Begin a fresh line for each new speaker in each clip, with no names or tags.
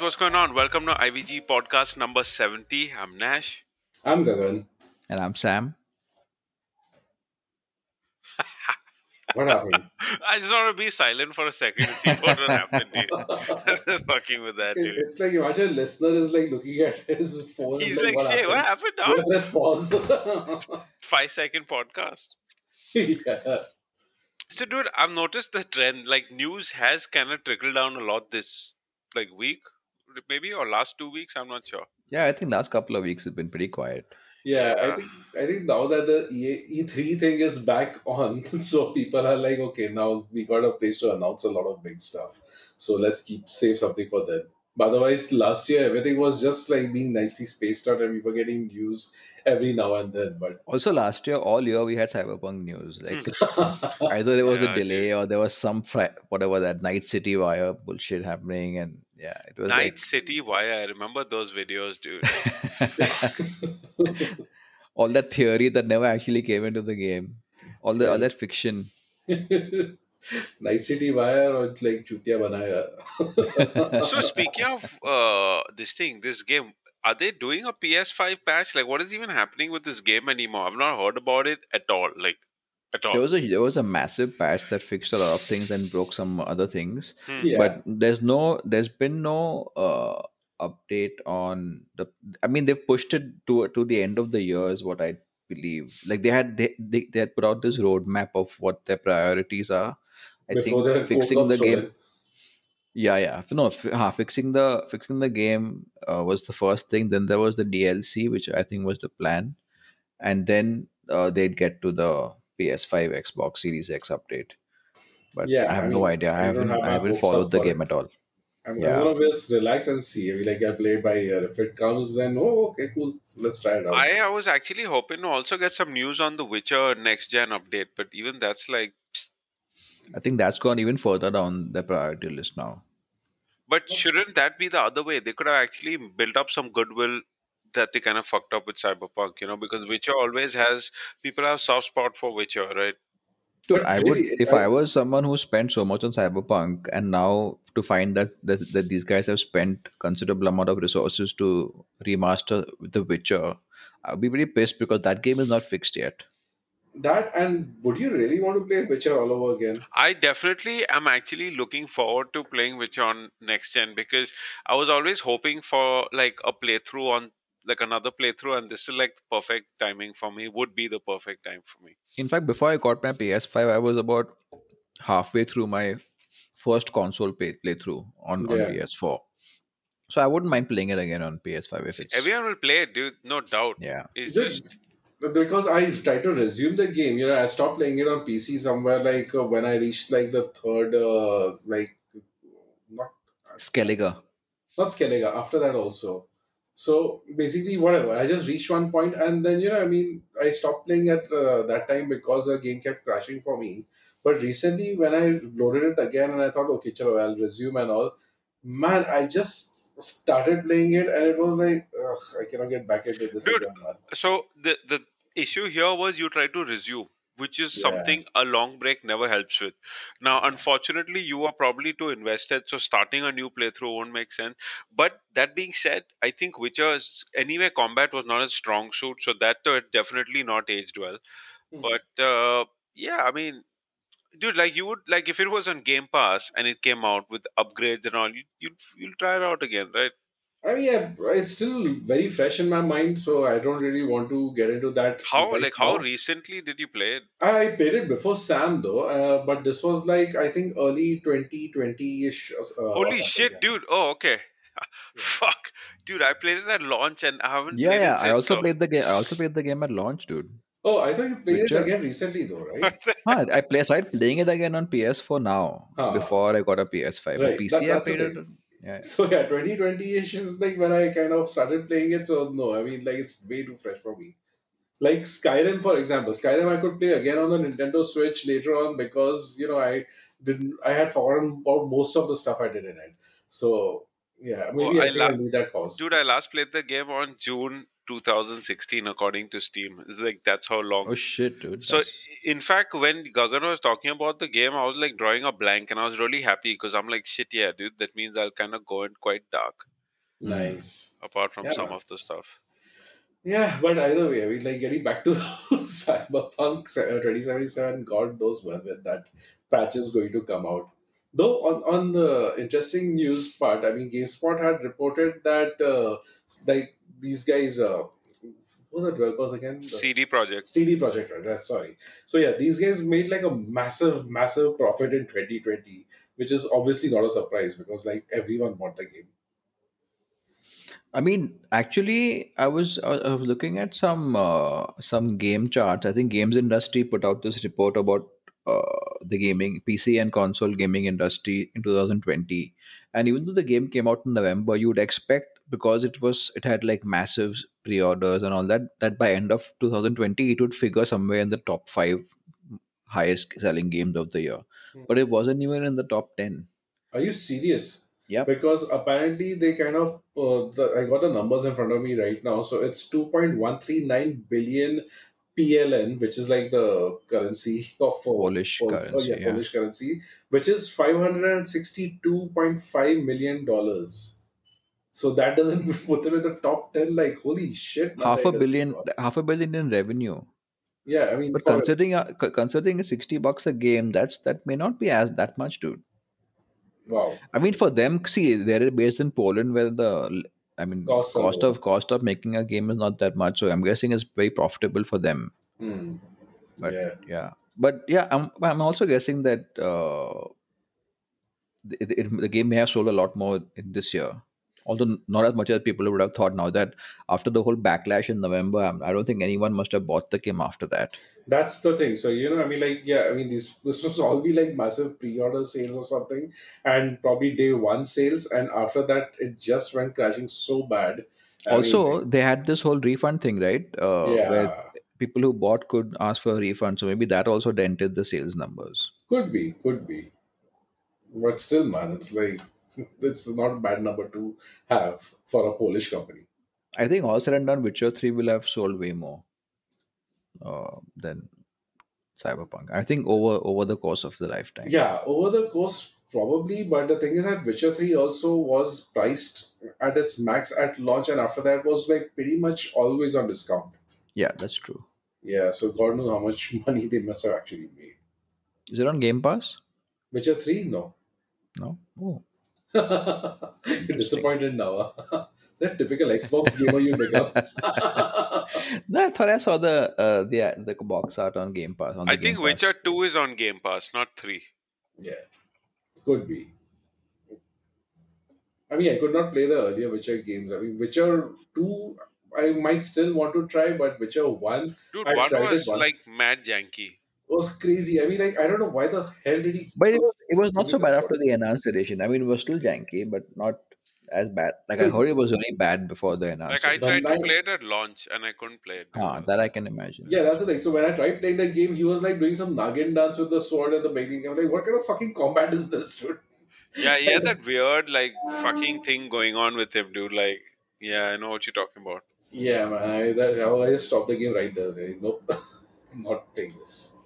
guys, what's going on? Welcome to IVG podcast number 70. I'm Nash.
I'm Gagan.
And I'm Sam.
What happened?
I just want to be silent for a second to see what will happen, dude. Fucking with that, dude.
it's like imagine a listener is like looking at his phone.
He's
and
like,
what
shit, what
happened?
happened now?
Let's pause.
Five second podcast.
yeah.
So, dude, I've noticed the trend. Like, news has kind of trickled down a lot this like week, maybe or last two weeks. I'm not sure.
Yeah, I think last couple of weeks has been pretty quiet.
yeah,
Yeah.
I think I think now that the E E3 thing is back on, so people are like, okay, now we got a place to announce a lot of big stuff. So let's keep save something for then. But otherwise, last year everything was just like being nicely spaced out, and we were getting news every now and then. But
Also, last year, all year, we had Cyberpunk news. Like, either there was
Yeah,
a delay or there was some, fri- whatever, that Night City Wire bullshit happening. And yeah, it was
Night City Wire. I remember those videos, dude.
all that theory that never actually came into the game, all the all that fiction.
Night City Wire or like Chutiya Banaya.
so, speaking of uh, this thing, this game, are they doing a PS5 patch? Like, what is even happening with this game anymore? I've not heard about it at all. Like, at all.
There was a there was a massive patch that fixed a lot of things and broke some other things.
Hmm.
Yeah.
but there's no there's been no uh update on the i mean they've pushed it to to the end of the year is what i believe like they had they, they, they had put out this roadmap of what their priorities are i
Before
think
their
fixing the game
stolen.
yeah yeah no f- huh, fixing the fixing the game uh, was the first thing then there was the dlc which i think was the plan and then uh, they'd get to the ps5 xbox series x update but
Yeah,
i have
I
no idea i
I
haven't
have
i haven't
hopes
followed the game
it.
at all
I'm,
Yeah.
Gonna just relax and see. I mean, like I play it by ear. If it comes, then oh, okay, cool. Let's try it out.
I, I was actually hoping to also get some news on the Witcher next gen update, but even that's like. psst.
I think that's gone even further down the priority list now.
But shouldn't that be the other way? They could have actually built up some goodwill that they kind of fucked up with Cyberpunk, you know, because Witcher always has people have soft spot for Witcher, right?
Dude,
But
I would
really,
if
I-
I was someone who spent so much on Cyberpunk and now to find that that, that these guys have spent considerable amount of resources to remaster The Witcher, I'd be pretty pissed because that game is not fixed yet.
that and would you really want to play Witcher all over again?
I definitely am actually looking forward to playing Witcher on next gen because I was always hoping for like a playthrough on like another playthrough, and this is like perfect timing for me. Would be the perfect time for me.
In fact, before I got my PS5, I was about halfway through my first console play, playthrough on, on PS4. So I wouldn't mind playing it again on PS5 if it's
Everyone will play it, dude. No doubt.
yeah.
It's
Dude,
just
because I tried to resume the game, you know, I stopped playing it on PC somewhere like uh, when I reached like the third, uh, like not
Skellige.
not Skellige, after that also. So basically, whatever. I just reached one point, and then you know, I mean, I stopped playing at uh, that time because the game kept crashing for me. But recently, when I loaded it again, and I thought, okay, chalo, I'll resume and all. Man, I just started playing it, and it was like, ugh, I cannot get back into this
Dude.
again, man.
so the the issue here was you try to resume which is
Yeah.
something a long break never helps with. Now unfortunately you are probably too invested so starting a new playthrough won't make sense. But that being said i think witcher's anyway combat was not a strong suit so that uh, definitely not aged well.
Hmm.
but uh, yeah i mean dude like you would like if it was on game pass and it came out with upgrades and all you, you'll you'll try it out again right
I mean, yeah, it's still very fresh in my mind, so I don't really want to get into that.
how
right
like how recently did you play it
I played it before Sam though, uh, but this was like I think early 2020 ish. Uh,
Holy shit, dude! Oh, okay. Fuck, dude! I played it at launch and I haven't.
Yeah,
played
yeah.
It
I also
so-
played the game. I also played the game at launch, dude.
Oh, I thought you played
Witcher?
it again recently though, right?
Huh, I play, I started playing it again on PS4 now.
Ah.
Before I got a PS5.
Right,
PC,
that-
I
that's the
played it.
Thing.
on- Yeah.
So yeah, 2020 ish is like when I kind of started playing it. So no, I mean like it's way too fresh for me. Like Skyrim, for example, Skyrim I could play again on the Nintendo Switch later on because you know I didn't I had forgotten about most of the stuff I did in it. So yeah, maybe
Oh,
I,
I
think
la-
I need that pause.
Dude, I last played the game on June 2016 according to Steam. It's like that's how long.
Oh shit, dude.
So,
that's-
in fact, when Gagan was talking about the game, I was like drawing a blank, and I was really happy because I'm like, shit, yeah, dude. That means I'll kind of go in quite dark,
Nice.
apart from
Yeah,
some
man.
of the stuff.
Yeah, but either way, I mean, like getting back to Cyberpunk uh, 2077, God knows when, when that patch is going to come out. Though, on, on the interesting news part, I mean, GameSpot had reported that, uh, like, these guys, uh, who are the developers again? The-
CD Projekt.
CD Projekt Red, right, sorry. So yeah, these guys made like a massive, massive profit in 2020, which is obviously not a surprise because like everyone bought the game.
I mean, actually, I was I was I was looking at some uh, some game charts. I think games industry put out this report about uh, the gaming PC and console gaming industry in 2020. And even though the game came out in November, you would expect because it was it had like massive pre-orders and all that that by end of 2020 it would figure somewhere in the top five highest selling games of the year.
Hmm.
But it wasn't even in the top ten.
Are you serious?
yeah
Because apparently they kind of, uh, the, I got the numbers in front of me right now. So it's 2.139 billion PLN, which is like the currency of uh,
Polish
Pol-
currency,
Oh yeah,
yeah.
Polish currency, which is 562.5 million dollars. So that doesn't put them in the top 10. Like, holy shit.
Half a billion, half a billion in revenue.
Yeah, I mean,
But considering a, considering a sixty bucks a game, that's that may not be as that much, dude.
wow.
I mean, for them, see, they're based in Poland, where the I mean,
Costs are
cost of cost of making a game is not that much. So I'm guessing it's very profitable for them.
Hmm.
But
yeah.
yeah, but yeah, I'm I'm also guessing that uh, it, it, the game may have sold a lot more in this year. Although not as much as people would have thought. Now that after the whole backlash in November, I'm, don't think anyone must have bought the game after that.
That's the thing. So you know, I mean, like, yeah, I mean, these this was all be like massive pre-order sales or something, and probably day one sales, and after that, it just went crashing so bad. I
also,
mean,
they had this whole refund thing, right? Uh,
yeah,
Where people who bought could ask for a refund. So maybe that also dented the sales numbers.
could be, could be, but still, man, it's like it's not a bad number to have for a Polish company.
I think all said and done, Witcher 3 will have sold way more uh, than Cyberpunk. I think over over the course of the lifetime.
Yeah, over the course, probably, but the thing is that Witcher 3 also was priced at its max at launch, and after that was like pretty much always on discount.
Yeah, that's true.
Yeah, so God knows how much money they must have actually made.
Is it on Game Pass?
Witcher 3? No.
No. Oh,
You're disappointed now. huh? that typical Xbox gamer you become.
no, I thought I saw the uh, the the box art on Game Pass. On the
I
Game
think
Pass.
Witcher 2 is on Game Pass, not 3.
yeah, could be. I mean, I could not play the earlier Witcher games. I mean, Witcher 2, I might still want to try, but Witcher 1
Dude,
I
one
tried it
was
once.
like mad janky.
Was crazy. I mean, like, I don't know why the hell did he.
But it was, it was not so bad after the enhanced edition. I mean, it was still janky, but not as bad. Like I heard it was really bad before the enhanced.
Like, I
edition.
tried to play it at launch and I couldn't play it.
Ah, that I can imagine.
Yeah, that's the thing. So when I tried playing the game, he was like doing some Nagin dance with the sword and the beginning. I'm like, what kind of fucking combat is this, dude?
Yeah, he had
Yes.
that weird, like, fucking thing going on with him, dude. Like, yeah, I know what you're talking about.
Yeah, man. I, that, I just stopped the game right there. Like, nope, not playing this.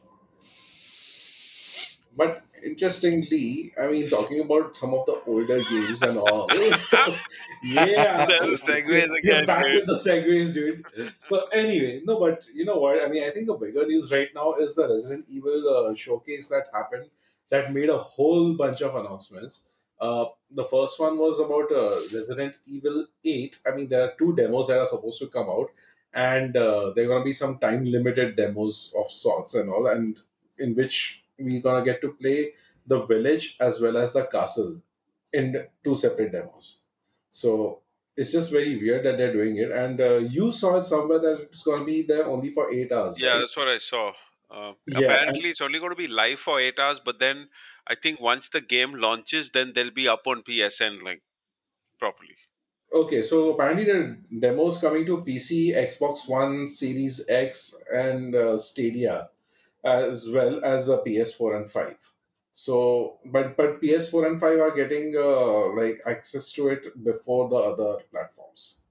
But interestingly, I mean, talking about some of the older games and all. yeah.
There's segues
You're back
dude.
with the segues, dude. So anyway, no, but you know what? I mean, I think a bigger news right now is the Resident Evil uh, showcase that happened that made a whole bunch of announcements. Uh, the first one was about uh, Resident Evil 8. I mean, there are two demos that are supposed to come out, and uh, there are going to be some time limited demos of sorts and all, and in which we're to get to play the village as well as the castle in two separate demos. So it's just very weird that they're doing it. And uh, you saw it somewhere that it's to be there only for eight hours.
Yeah,
right?
that's what I saw. Uh,
Yeah,
apparently, it's only going to be live for eight hours, but then I think once the game launches, then they'll be up on PSN like properly.
Okay, so apparently there are demos coming to PC, Xbox One, Series X, and uh, Stadia, as well as the PS4 and 5. So, but but PS4 and 5 are getting uh, like access to it before the other platforms.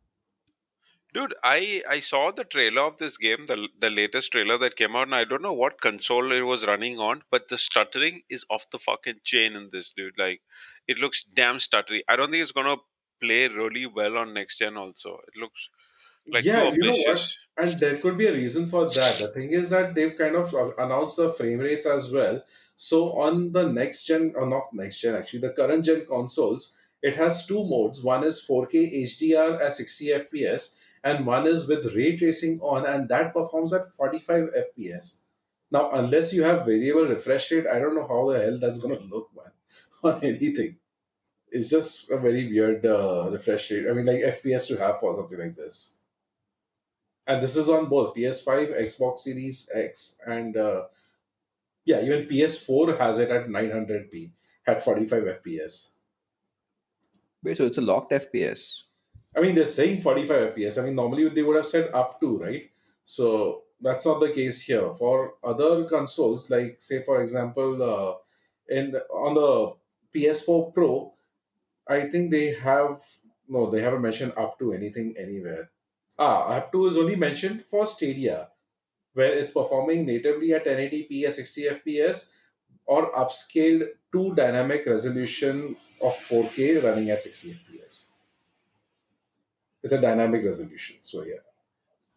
Dude, I I saw the trailer of this game, the the latest trailer that came out, and I don't know what console it was running on, but the stuttering is off the fucking chain in this, dude. Like, it looks damn stuttery. I don't think it's gonna play really well on next gen. Also, it looks like
Yeah, you know what? And there could be a reason for that. The thing is that they've kind of uh, announced the frame rates as well. So on the next gen, or not next gen, actually, the current gen consoles, it has two modes. One is 4K HDR at 60 FPS, and one is with ray tracing on, and that performs at 45 FPS. Now, unless you have variable refresh rate, I don't know how the hell that's going to look, man, on anything. It's just a very weird uh, refresh rate. I mean, like FPS to have for something like this. And this is on both PS5, Xbox Series X, and uh, yeah, even PS4 has it at 900p at 45 FPS.
Wait, so it's a locked FPS.
I mean, they're saying 45 FPS. I mean, normally they would have said up to, right? So that's not the case here. For other consoles, like say for example, uh, in on the PS4 Pro, I think they have no, they haven't mentioned up to anything anywhere. Ah, up to is only mentioned for Stadia. where it's performing natively at 1080p at 60 fps or upscaled to dynamic resolution of 4K running at 60 fps. It's a dynamic resolution, so yeah.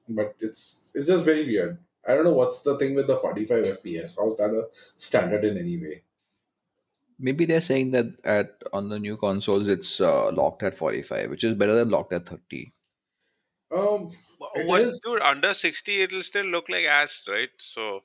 But it's it's just very weird. I don't know what's the thing with the 45 fps. How's that a standard in any way?
Maybe they're saying that at on the new consoles it's uh, locked at 45, which is better than locked at 30.
Um, it
Was
is
dude under sixty? It'll still look like ass, right? So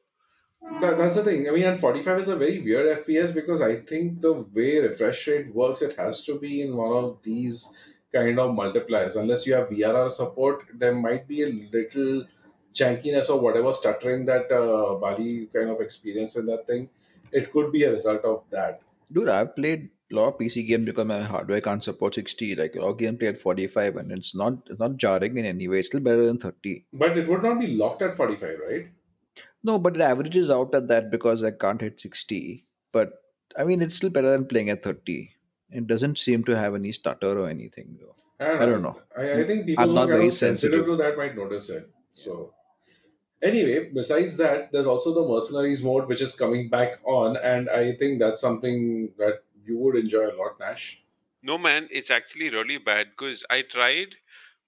That, that's the thing. I mean, and 45 is a very weird FPS because I think the way refresh rate works, it has to be in one of these kind of multipliers. Unless you have VRR support, there might be a little jankiness or whatever stuttering that uh, Bali kind of experienced in that thing. It could be a result of that.
Dude, I've played a lot of PC games because my hardware can't support 60. Like a lot of games play at 45 and it's not it's not jarring in any way. It's still better than 30.
But it would not be locked at 45, right?
No, but it averages out at that because I can't hit 60. But I mean, it's still better than playing at 30. It doesn't seem to have any stutter or anything, though.
I don't
I don't
know. I, I think people
I'm
who are
not very
sensitive
sensitive.
to that might notice it. So Anyway, besides that, there's also the mercenaries mode, which is coming back on, and I think that's something that you would enjoy a lot, Nash.
no, man, it's actually really bad because I tried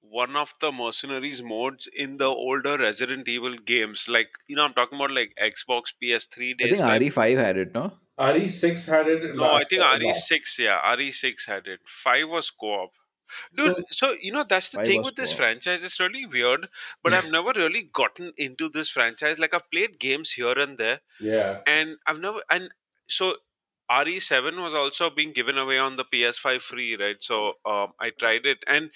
one of the mercenaries modes in the older Resident Evil games. Like you know, I'm talking about like Xbox PS3
I think
days. Like
RE5 had it, no?
RE6 had it
no, I think
last.
RE6. Yeah, RE6 had it. Five was co-op. Dude,
So,
so you know that's the thing with this
co-op.
franchise. It's really weird, but I've never really gotten into this franchise. Like I've played games here and there,
yeah.
and I've never and so RE7 was also being given away on the PS5 free, right? So um, I tried it, and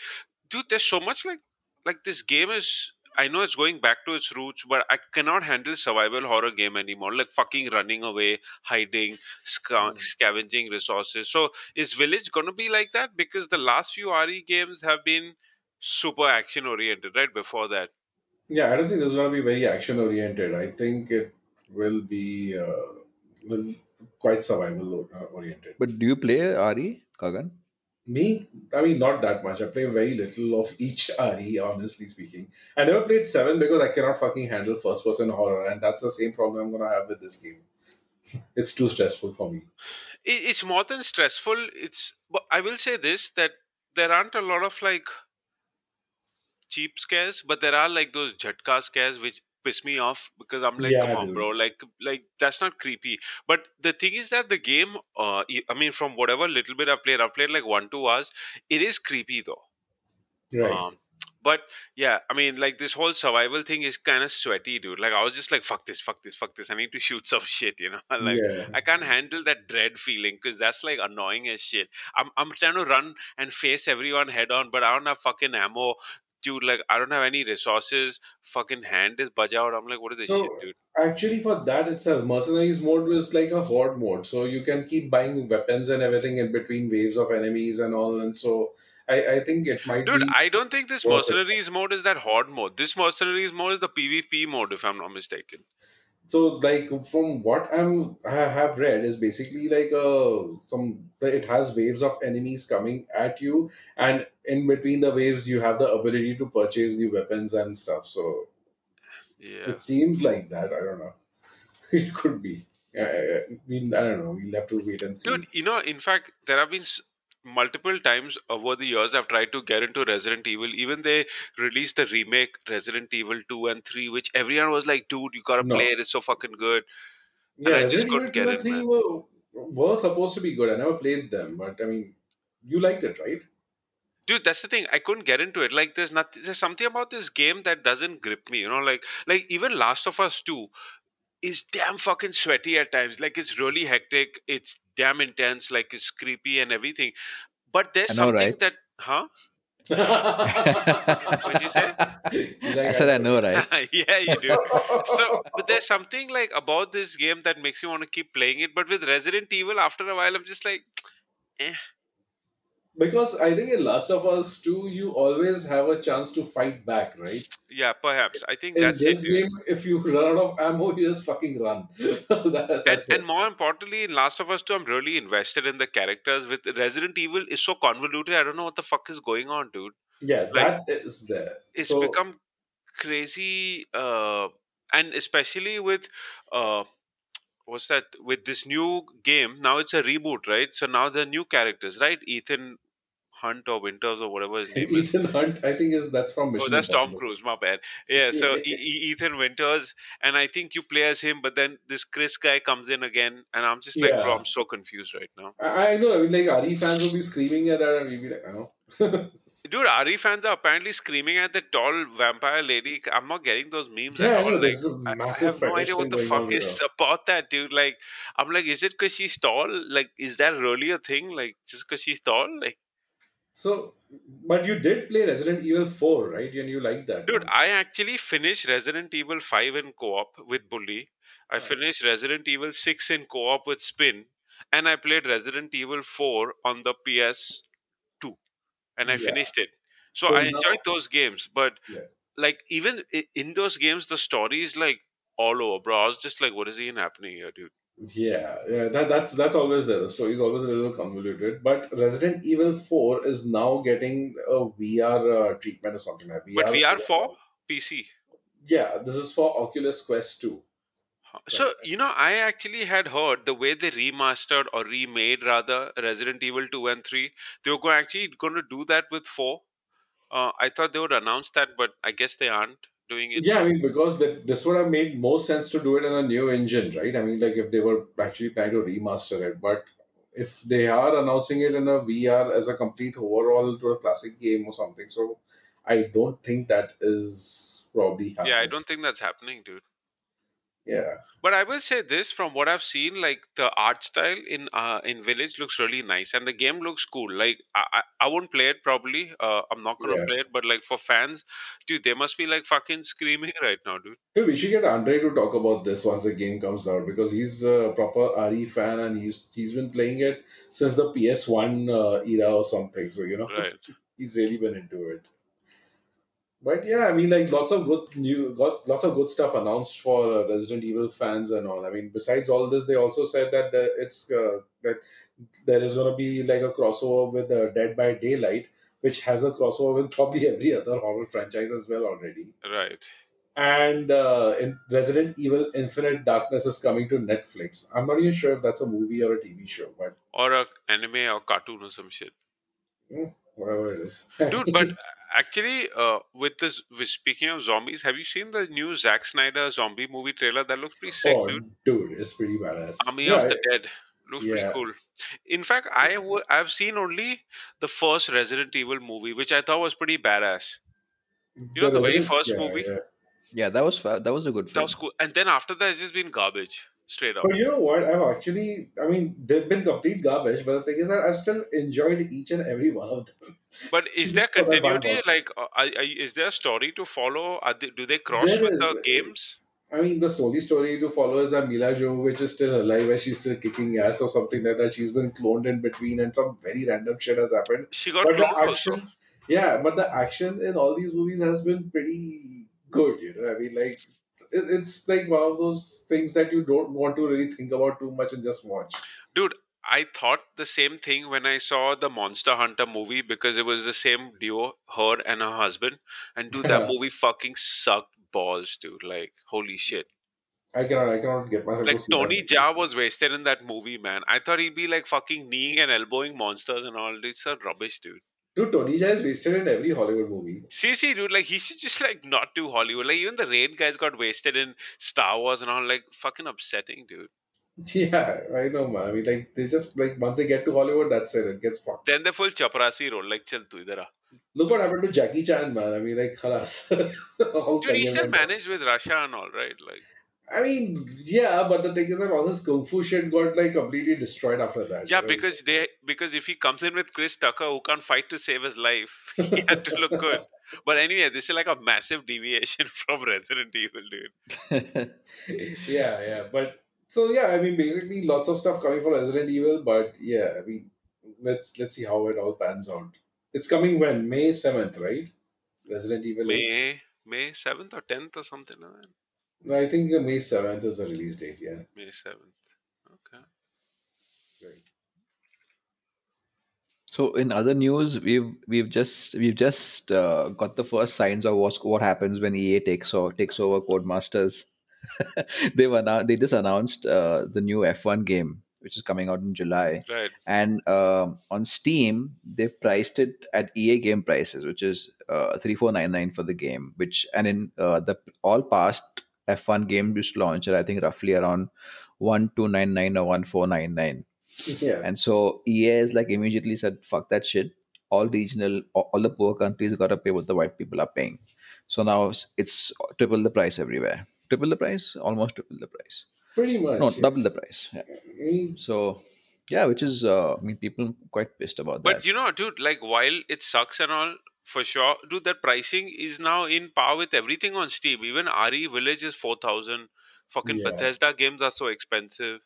dude, there's so much like like this game is. I know it's going back to its roots, but I cannot handle survival horror game anymore. Like fucking running away, hiding, sca-
Mm.
scavenging resources. So is Village gonna be like that? Because the last few RE games have been super action oriented, right? Before that.
Yeah, I don't think this is going to be very action oriented. I think it will be uh, quite survival uh, oriented.
But do you play RE, Gagan?
Me, I mean, not that much. I play very little of each RE, honestly speaking. I never played 7 because I cannot fucking handle first person horror, and that's the same problem I'm going to have with this game. It's too stressful for me.
it's more than stressful it's but i will say this that there aren't a lot of like cheap scares but there are like those jhatka scares which piss me off because i'm like come on bro like like that's not creepy but the thing is that the game uh i I mean from whatever little bit i've played i've played like one two hours it is creepy though
Right.
um, but yeah, I mean, like this whole survival thing is kind of sweaty, dude. Like I was just like, fuck this, fuck this, fuck this. I need to shoot some shit, you know. like
yeah.
I can't handle that dread feeling because that's like annoying as shit. I'm I'm trying to run and face everyone head on, but I don't have fucking ammo. Dude, like I don't have any resources. Fucking hand is budge out. I'm like, what is this shit, dude?
actually, for that itself, Mercenaries mode was like a horde mode. So, you can keep buying weapons and everything in between waves of enemies and all. And so, I, I think it might
Dude,
be
I don't think this mercenaries mode is that horde mode. This mercenaries mode is the PvP mode, if I'm not mistaken.
So like from what i'm i have read is basically like uh some it has waves of enemies coming at you and in between the waves you have the ability to purchase new weapons and stuff so
Yeah.
it seems like that i don't know it could be I mean, I don't know. We'll have to wait and
Dude,
see.
you know, in fact, there have been multiple times over the years I've tried to get into Resident Evil. Even they released the remake Resident Evil 2 and 3, which everyone was like, dude, you gotta play it. It's so fucking good. And
yeah,
I just couldn't get
and
man.
were were supposed to be good. I never played them, but I mean, you liked it, right?
Dude, that's the thing. I couldn't get into it. Like, there's nothing. There's something about this game that doesn't grip me. You know, like, like even Last of Us 2 is damn fucking sweaty at times. Like, it's really hectic. It's damn intense. Like, it's creepy and everything. But there's
know,
something
right?
that, huh? What'd you say?
like
I said I know, right?
yeah, you do. So, but there's something like about this game that makes you want to keep playing it. But with Resident Evil, after a while, I'm just like, eh.
Because I think in Last of Us 2, you always have a chance to fight back, right?
Yeah, perhaps. I think
In
that's
this
dude.
game, if you run out of ammo, you just fucking run. That-
And,
that's
and
it.
more importantly, in Last of Us 2, I'm really invested in the characters. With Resident Evil, is so convoluted. I don't know what the fuck is going on, dude.
Yeah,
Like,
that is there.
it's
So
become crazy, uh, and especially with uh, what's that? With this new game, now it's a reboot, right? So now the new characters, right? Ethan Hunt or Winters or whatever his name is.
Ethan Hunt, I think is that's from Mission.
Oh,
Mission
that's Tom Cruise. My bad. Yeah. So e- E- Ethan Winters, and I think you play as him, but then this Chris guy comes in again, and I'm just like, bro, I'm so confused right now.
I, I know. I mean, like RE fans will be screaming at that, and we'll be like, I know.
Dude, RE fans are apparently screaming at the tall vampire lady. I'm not getting those memes at
yeah, I
all.
know.
Like, I, I have no idea what the fuck is about that, dude. Like, I'm like, is it because she's tall? Like, is that really a thing? Like, just because she's tall? Like,
So, but you did play Resident Evil 4, right? And you like that
dude,
one.
I actually finished Resident Evil 5 in co op with Bully. I finished Resident Evil 6 in co op with Spin. And I played Resident Evil 4 on the PS2. And I
Yeah.
finished it. So,
So
I
now,
enjoyed those games. But
yeah,
like even in those games the story is like all over bro i was just like what is even happening here dude
yeah, yeah. That, that's that's always there. The story is always a little convoluted. But Resident Evil 4 is now getting a VR uh, treatment or something like
but
VR.
for pc
Yeah, this is for Oculus Quest 2.
So you know i actually had heard the way they remastered or remade rather resident evil 2 and 3 they were actually going to do that with 4 uh, i thought they would announce that but i guess they aren't doing it
Yeah, I mean, because that this would have made more sense to do it in a new engine, right? I mean, like if they were actually trying to remaster it, but if they are announcing it in a VR as a complete overall to a classic game or something, so I don't think that is probably happening.
yeah i don't think that's happening dude
Yeah,
But I will say this: from what I've seen, like the art style in uh, in Village looks really nice, and the game looks cool. Like I, I, I won't play it probably. Uh, I'm not gonna
yeah.
play it, but like for fans, dude, they must be like fucking screaming right now, dude.
Dude, we should get Andre to talk about this once the game comes out because he's a proper RE fan and he's he's been playing it since the PS1 uh, era or something. So you know,
Right?
he's really been into it. But yeah, I mean, like lots of good new, got lots of good stuff announced for uh, Resident Evil fans and all. I mean, besides all this, they also said that the, it's uh, that there is going to be like a crossover with uh, Dead by Daylight, which has a crossover with probably every other horror franchise as well already.
Right.
And uh, in Resident Evil Infinite Darkness is coming to Netflix. I'm not even sure if that's a movie or a TV show, but
Or a anime or cartoon or some shit,
mm, whatever it is.
dude. But actually, uh, with this, with speaking of zombies, have you seen the new Zack Snyder zombie movie trailer? That looks pretty sick,
oh,
dude.
dude, it's pretty badass.
Army
Yeah,
of the Dead. Looks pretty cool. In fact, I w- I've seen only the first Resident Evil movie, which I thought was pretty badass. You know, the very first
yeah,
movie?
yeah.
Yeah, that was fa- that was a good
That was cool. And then after that, it's just been garbage, straight up.
But you know what? I've actually, I mean, they've been complete garbage, but the thing is that I've still enjoyed each and every one of them.
But is there
For that one
continuity? Like, uh, is there a story to follow? Are they, do they cross
There
with
is-
the games?
I mean, the only story to follow is that Milla Jovovich is still alive and she's still kicking ass or something like that. She's been cloned in between and some very random shit has happened.
She got
But
cloned
action,
also.
yeah, but the action in all these movies has been pretty good, you know. I mean, like, it's like one of those things that you don't want to really think about too much and just watch.
dude i thought the same thing when i saw the monster hunter movie because it was the same duo her and her husband. And dude that movie fucking sucked balls dude. Like holy shit.
I cannot, I cannot get myself
like
to
tony
that.
jaa was wasted in that movie man. I thought he'd be like fucking kneeing and elbowing monsters and all. It's a rubbish dude
Dude, Tony Jaa is wasted in every Hollywood movie.
See, Seriously, dude, like he should just like not do Hollywood. Like even the Raid guys got wasted in Star Wars and all. Like fucking upsetting, dude.
Yeah, I know, man. I mean, like they just like once they get to Hollywood, that's it. It gets fucked.
Then the full chaprasi role. Like, chal tu idhar.
Look what happened to Jackie Chan, man. I mean, like, khalas.
Dude, he still managed with Rush Hour and all, right? Like,
I mean, yeah, but the thing is that all this kung fu shit got like completely destroyed after that.
yeah,
right?
because they because if he comes in with Chris Tucker, who can't fight to save his life, he had to look good. But anyway, this is like a massive deviation from Resident Evil, dude.
yeah, yeah, but so yeah, I mean, basically, lots of stuff coming for Resident Evil, but yeah, I mean, let's let's see how it all pans out. It's coming when May seventh, right? Resident Evil. 8?
May May seventh or tenth or something like that.
No, I think uh, May seventh is the release date. Yeah,
May seventh. Okay.
right.
So in other news, we've we've just we've just uh, got the first signs of what what happens when EA takes or takes over Codemasters. They've announced they just announced uh, the new F1 game, which is coming out in July,
Right.
and um on Steam they've priced it at EA game prices, which is uh, three four nine nine for the game. Which and in uh, the all past F1 game used to launch at I think roughly around one two nine nine or one four nine nine.
Yeah,
And so EA is like immediately said, "Fuck that shit." All regional, all all the poor countries got to pay what the white people are paying. So now it's- it's triple the price everywhere. Triple the price, almost triple the price.
pretty much.
No,
yeah.
double the price. Yeah.
I mean,
So yeah, which is uh, I mean, people quite pissed about
But
that.
But you know, dude, like while it sucks and all, for sure, dude, that pricing is now in par with everything on Steam. Even RE Village is four thousand. Fucking
Yeah.
Bethesda games are so expensive.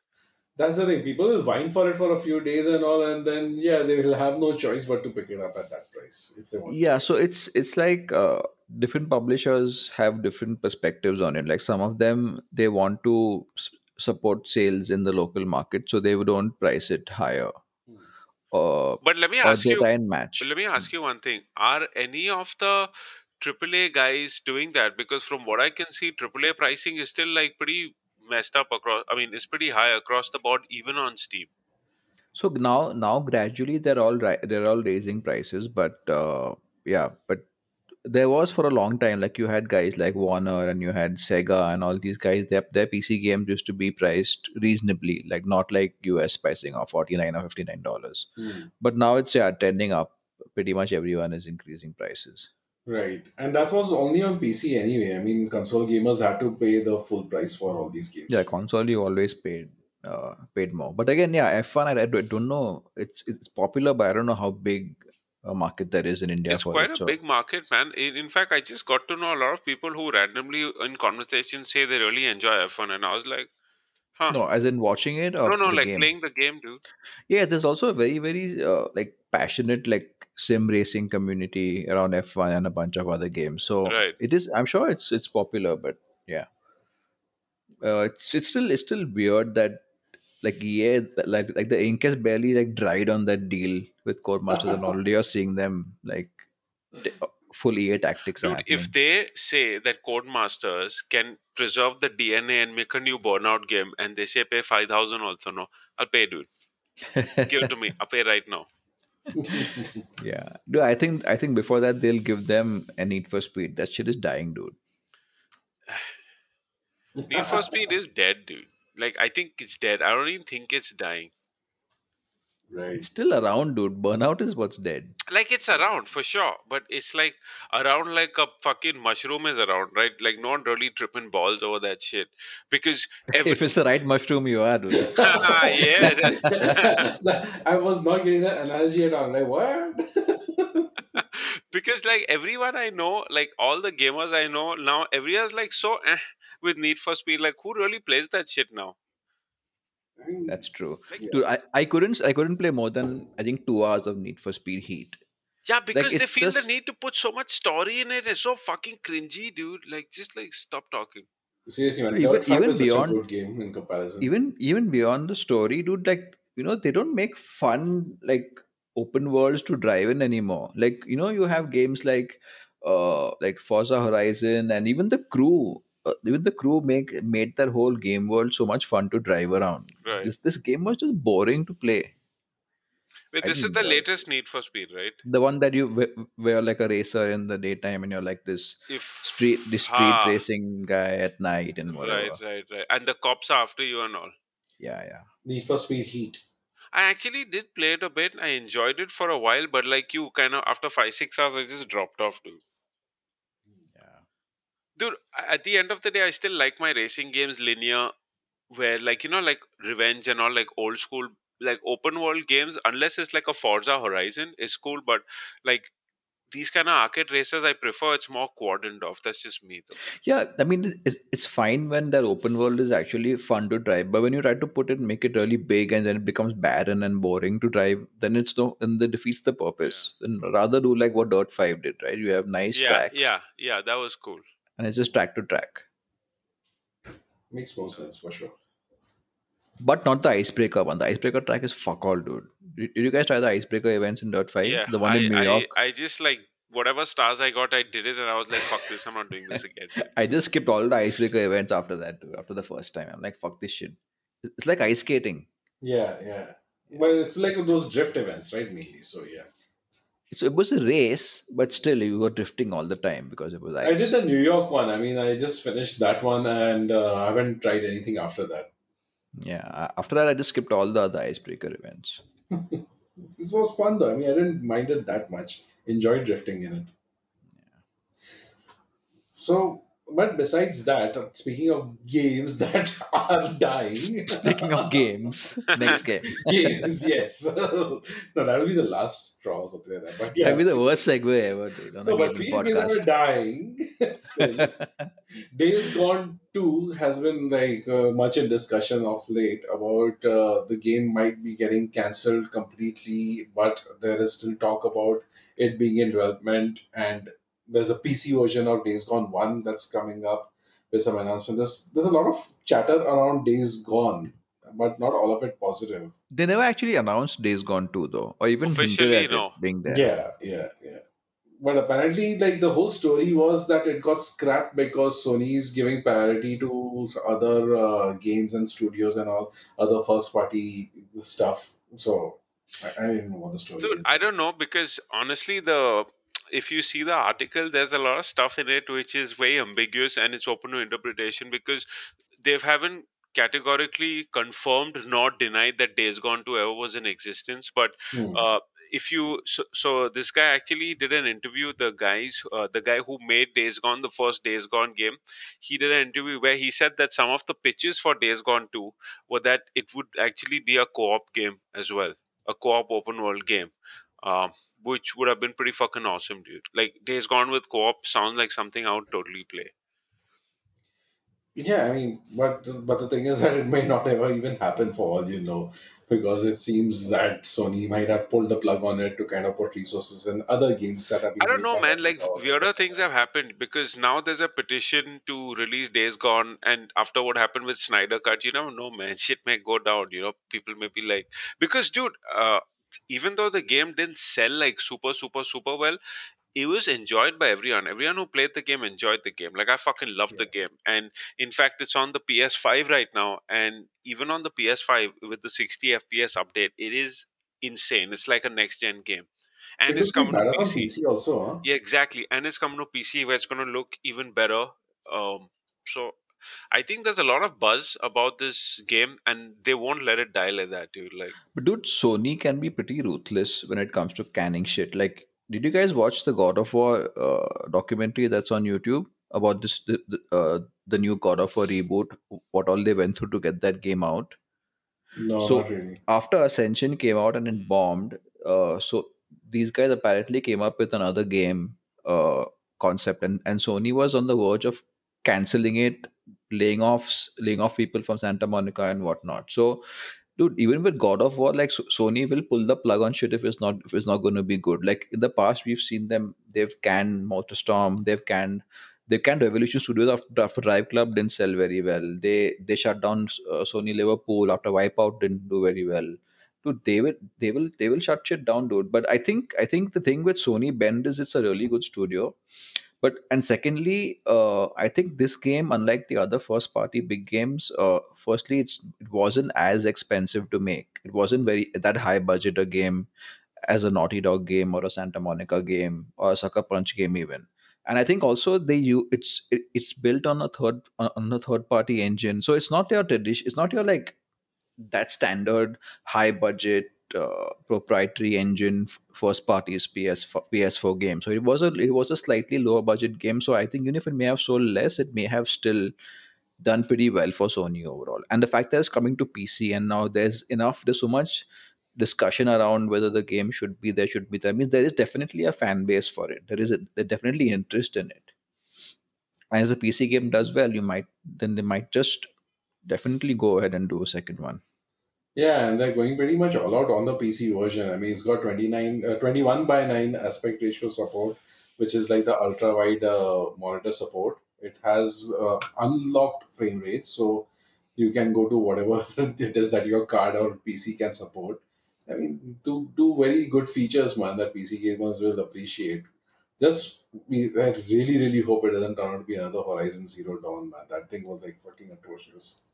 that's the thing. People will whine for it for a few days and all, and then yeah, they will have no choice but to pick it up at that price if they want.
yeah so it's it's like uh, different publishers have different perspectives on it like some of them they want to s- support sales in the local market so they don't price it higher. Uh,
But let me ask you,
try match
But let me ask you one thing: Are any of the AAA guys doing that? Because from what I can see, AAA pricing is still like pretty messed up across. I mean, it's pretty high across the board, even on Steam.
so now now gradually they're all right they're all raising prices but uh, yeah but there was for a long time like you had guys like warner and you had sega and all these guys their, their pc games used to be priced reasonably like not like us pricing of 49 or 59 dollars
Hmm.
but now it's yeah trending up pretty much everyone is increasing prices
Right, and that was only on PC anyway. I mean, console gamers had to pay the full price for all these games.
yeah console you always paid uh, paid more but again yeah f1 I, I don't don't know it's it's popular but i don't know how big a market there is in india
it's quite
it
a
so
big market, man. In, in fact, I just got to know a lot of people who randomly in conversation say they really enjoy F1, and I was like, huh?
no as in watching it or
no, no, like
game
playing the game, dude.
yeah there's also a very very uh, like passionate like sim racing community around f1 and a bunch of other games so
Right.
it is i'm sure it's it's popular but yeah uh, it's it's still it's still weird that like yeah like like the ink has barely like dried on that deal with Codemasters and already you're seeing them like uh, full EA tactics
Dude, if they say that Codemasters can preserve the DNA and make a new Burnout game, and they say pay five thousand also, no, I'll pay, dude. Give it to me. I'll pay right now.
yeah, dude, I think I think before that they'll give them a Need for Speed. That shit is dying, dude.
Need for Speed is dead, dude. Like I think it's dead. I don't even think it's dying.
Right.
It's still around, dude. Burnout is what's dead.
Like it's around for sure, but it's like around like a fucking mushroom is around, right? Like no one really tripping balls over that shit because every
if it's the right mushroom, you are, dude.
yeah, that-
I was not getting that analogy at all. Like what?
because like everyone I know, like all the gamers I know now, everyone's like so eh, with Need for Speed. Like who really plays that shit now?
I mean,
That's true,
Like,
Yeah.
dude. I, I couldn't I couldn't play more than I think two hours of Need for Speed Heat.
Yeah, because they feel
just-
the need to put so much story in it. It's so fucking cringy, dude. Like just like stop talking.
Seriously, man,
even even
is such a
beyond
good game in comparison.
even even beyond the story dude like you know they don't make fun like open worlds to drive in anymore like you know you have games like uh like forza horizon and even the crew Uh, even the crew make made their whole game world so much fun to drive around
Right.
this this game was just boring to play
Wait,
i
this
didn't
is the
enjoy
latest Need for Speed, right?
the one that you w- wear like a racer in the daytime and you're like this
If
street the street
Ha,
racing guy at night and whatever
right, right, right, and the cops are after you and all.
yeah yeah
Need for Speed Heat.
I actually did play it a bit. I enjoyed it for a while, but like you, kind of after five six hours, I just dropped off too.
Yeah
Dude, at the end of the day, I still like my racing games linear, where like you know, like Revenge and all, like old school, like open world games. Unless it's like a Forza Horizon, is cool. But like these kind of arcade races, I prefer. It's more quadrant off. That's just me, though.
Yeah, I mean, it, it's fine when that open world is actually fun to drive, but when you try to put it, make it really big, and then it becomes barren and boring to drive, then it's no, and that defeats the purpose. Then rather do like what Dirt Five did, right? You have nice
Yeah,
tracks,
yeah, yeah. That was cool.
And it's just track to track,
Makes more sense for sure.
but not the icebreaker one. The icebreaker track is fuck all, dude. Did, did you guys try the icebreaker events in Dirt Five?
Yeah,
the one
I,
in New
I,
York.
I just like whatever stars I got, I did it, and I was like, "Fuck this! I'm not doing this again."
I just skipped all the icebreaker events after that, dude. After the first time, I'm like, fuck this shit. It's like ice skating.
Yeah, yeah. But it's like those drift events, right? Mainly. So yeah.
So it was a race, but still you were drifting all the time because it was ice.
I did the New York one. I mean, I just finished that one and uh, I haven't tried anything after that.
Yeah. After that, I just skipped all the other icebreaker events.
This was fun though. I mean, I didn't mind it that much. Enjoyed drifting in it. Yeah. So, but besides that, speaking of games that are dying,
Speaking of games, next game.
games, yes. no, that will be the last straw or something like that. But yeah,
That'd be the worst segue ever, dude, on
no, but speaking of games that are dying, still, Days Gone 2 has been like uh, much in discussion of late about uh, the game might be getting cancelled completely, but there is still talk about it being in development. And there's a PC version of Days Gone 1 that's coming up with some announcement. There's, there's a lot of chatter around Days Gone, but not all of it positive.
they never actually announced Days Gone 2, though, or even
Officially, no.
being there.
Yeah, yeah, yeah. But apparently, like the whole story was that it got scrapped because Sony is giving priority to other uh, games and studios and all other first party stuff. So I, I don't know what the story
So
is.
I don't know because honestly, the if you see the article, there's a lot of stuff in it which is very ambiguous and it's open to interpretation because they haven't categorically confirmed nor denied that Days Gone 2 ever was in existence. But
Hmm.
uh, if you so, so this guy actually did an interview. The guys, uh, the guy who made Days Gone, the first Days Gone game, he did an interview where he said that some of the pitches for Days Gone 2 were that it would actually be a co-op game as well, a co-op open world game. Um, which would have been pretty fucking awesome, dude. Like Days Gone with co-op sounds like something I would totally play.
Yeah, I mean, but but the thing is that it may not ever even happen for all you know, because it seems that Sony might have pulled the plug on it to kind of put resources in other games that have been.
I don't know, man. Like weirder things have happened because now there's a petition to release Days Gone, and after what happened with Snyder Cut, you never know, man. Shit may go down. You know, people may be like, because, dude, uh, even though the game didn't sell like super, super, super well, it was enjoyed by everyone. Everyone who played the game enjoyed the game. Like I fucking love the game, and in fact, it's on the PS5 right now, and even on the PS5 with the 60 FPS update, it is insane. It's like a next gen game, and
It
it's coming to PC.
PC also, huh?
Yeah, exactly. And it's coming to PC where it's going to look even better. Um, so I think there's a lot of buzz about this game, and they won't let it die like that, dude. Like,
But dude, Sony can be pretty ruthless when it comes to canning shit. Like, did you guys watch the God of War uh, documentary that's on YouTube about this the, the, uh, the new God of War reboot? What all they went through to get that game out?
No,
So-
not really.
After Ascension came out and it bombed, uh, so these guys apparently came up with another game uh, concept, and and Sony was on the verge of canceling it, laying off laying off people from Santa Monica and whatnot. So dude even with god of war like sony will pull the plug on shit if it's not if it's not going to be good like in the past we've seen them they've canned motorstorm they've canned they can't Evolution Studios after, after Drive Club didn't sell very well. They they shut down uh, Sony Liverpool after Wipeout didn't do very well. Dude, they will they will they will shut shit down, dude. But I think I think the thing with Sony Bend is it's a really good studio. But and secondly, uh, I think this game, unlike the other first party big games, uh, firstly it wasn't as expensive to make. It wasn't very that high budget a game as a Naughty Dog game or a Santa Monica game or a Sucker Punch game even. And I think also they you it's it, it's built on a third on a third party engine, so it's not your tradition. It's not your like that standard high budget uh, proprietary engine first party's PS PS4 game. So it was a it was a slightly lower budget game. So I think even if it may have sold less, it may have still done pretty well for Sony overall. And the fact that it's coming to PC and now there's enough, there's so much discussion around whether the game should be there, should be there. means there is definitely a fan base for it. There is a, there's definitely interest in it. And if the PC game does well, you might then they might just definitely go ahead and do a second one.
Yeah, and they're going pretty much all out on the PC version. I mean, it's got 29, uh, 21 by 9 aspect ratio support, which is like the ultra wide uh, monitor support. It has uh, unlocked frame rates, so you can go to whatever it is that your card or PC can support. I mean, two, two very good features, man, that PC gamers will appreciate. Just, we, I really, really hope it doesn't turn out to be another Horizon Zero Dawn, man. That thing was like fucking atrocious,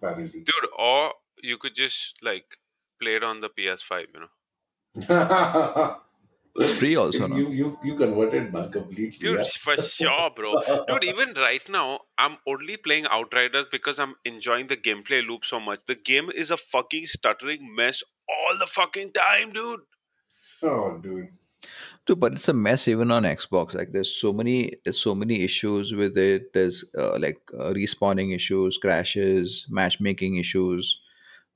apparently.
dude. Or you could just like play it on the PS5. You know,
It's free also, no?
you, you you converted man completely.
dude,
yeah.
for sure, bro. Dude, even right now, I'm only playing Outriders because I'm enjoying the gameplay loop so much. The game is a fucking stuttering mess all the fucking time, dude.
oh, dude.
Dude, but it's a mess even on Xbox. Like there's so many there's so many issues with it. There's uh, like uh, respawning issues, crashes, matchmaking issues.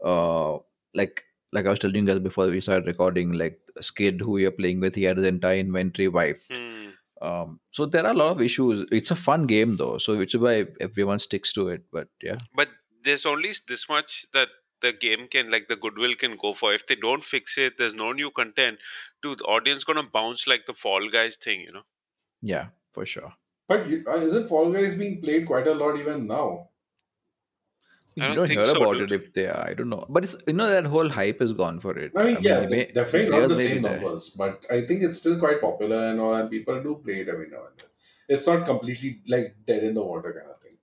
Uh, like like I was telling you guys before we started recording, like Skid who you're playing with, he had his entire inventory wiped.
Hmm.
Um, so there are a lot of issues. It's a fun game though, so which is why everyone sticks to it. But yeah,
But there's only this much that the game can, like the goodwill can go for. If they don't fix it, there's no new content. Dude, the audience gonna bounce like the Fall Guys thing, you know.
yeah, for sure.
But uh, isn't Fall Guys being played quite a lot even now?
You
I don't
don't
think
hear
so,
about
dude.
it if they are. I don't know, but it's you know that whole hype is gone for it.
I mean, yeah,
they may-
de- definitely not the
players may be
same
there.
numbers, but I think it's still quite popular and all, and people do play it every now and then. It's not completely like dead in the water kind of thing.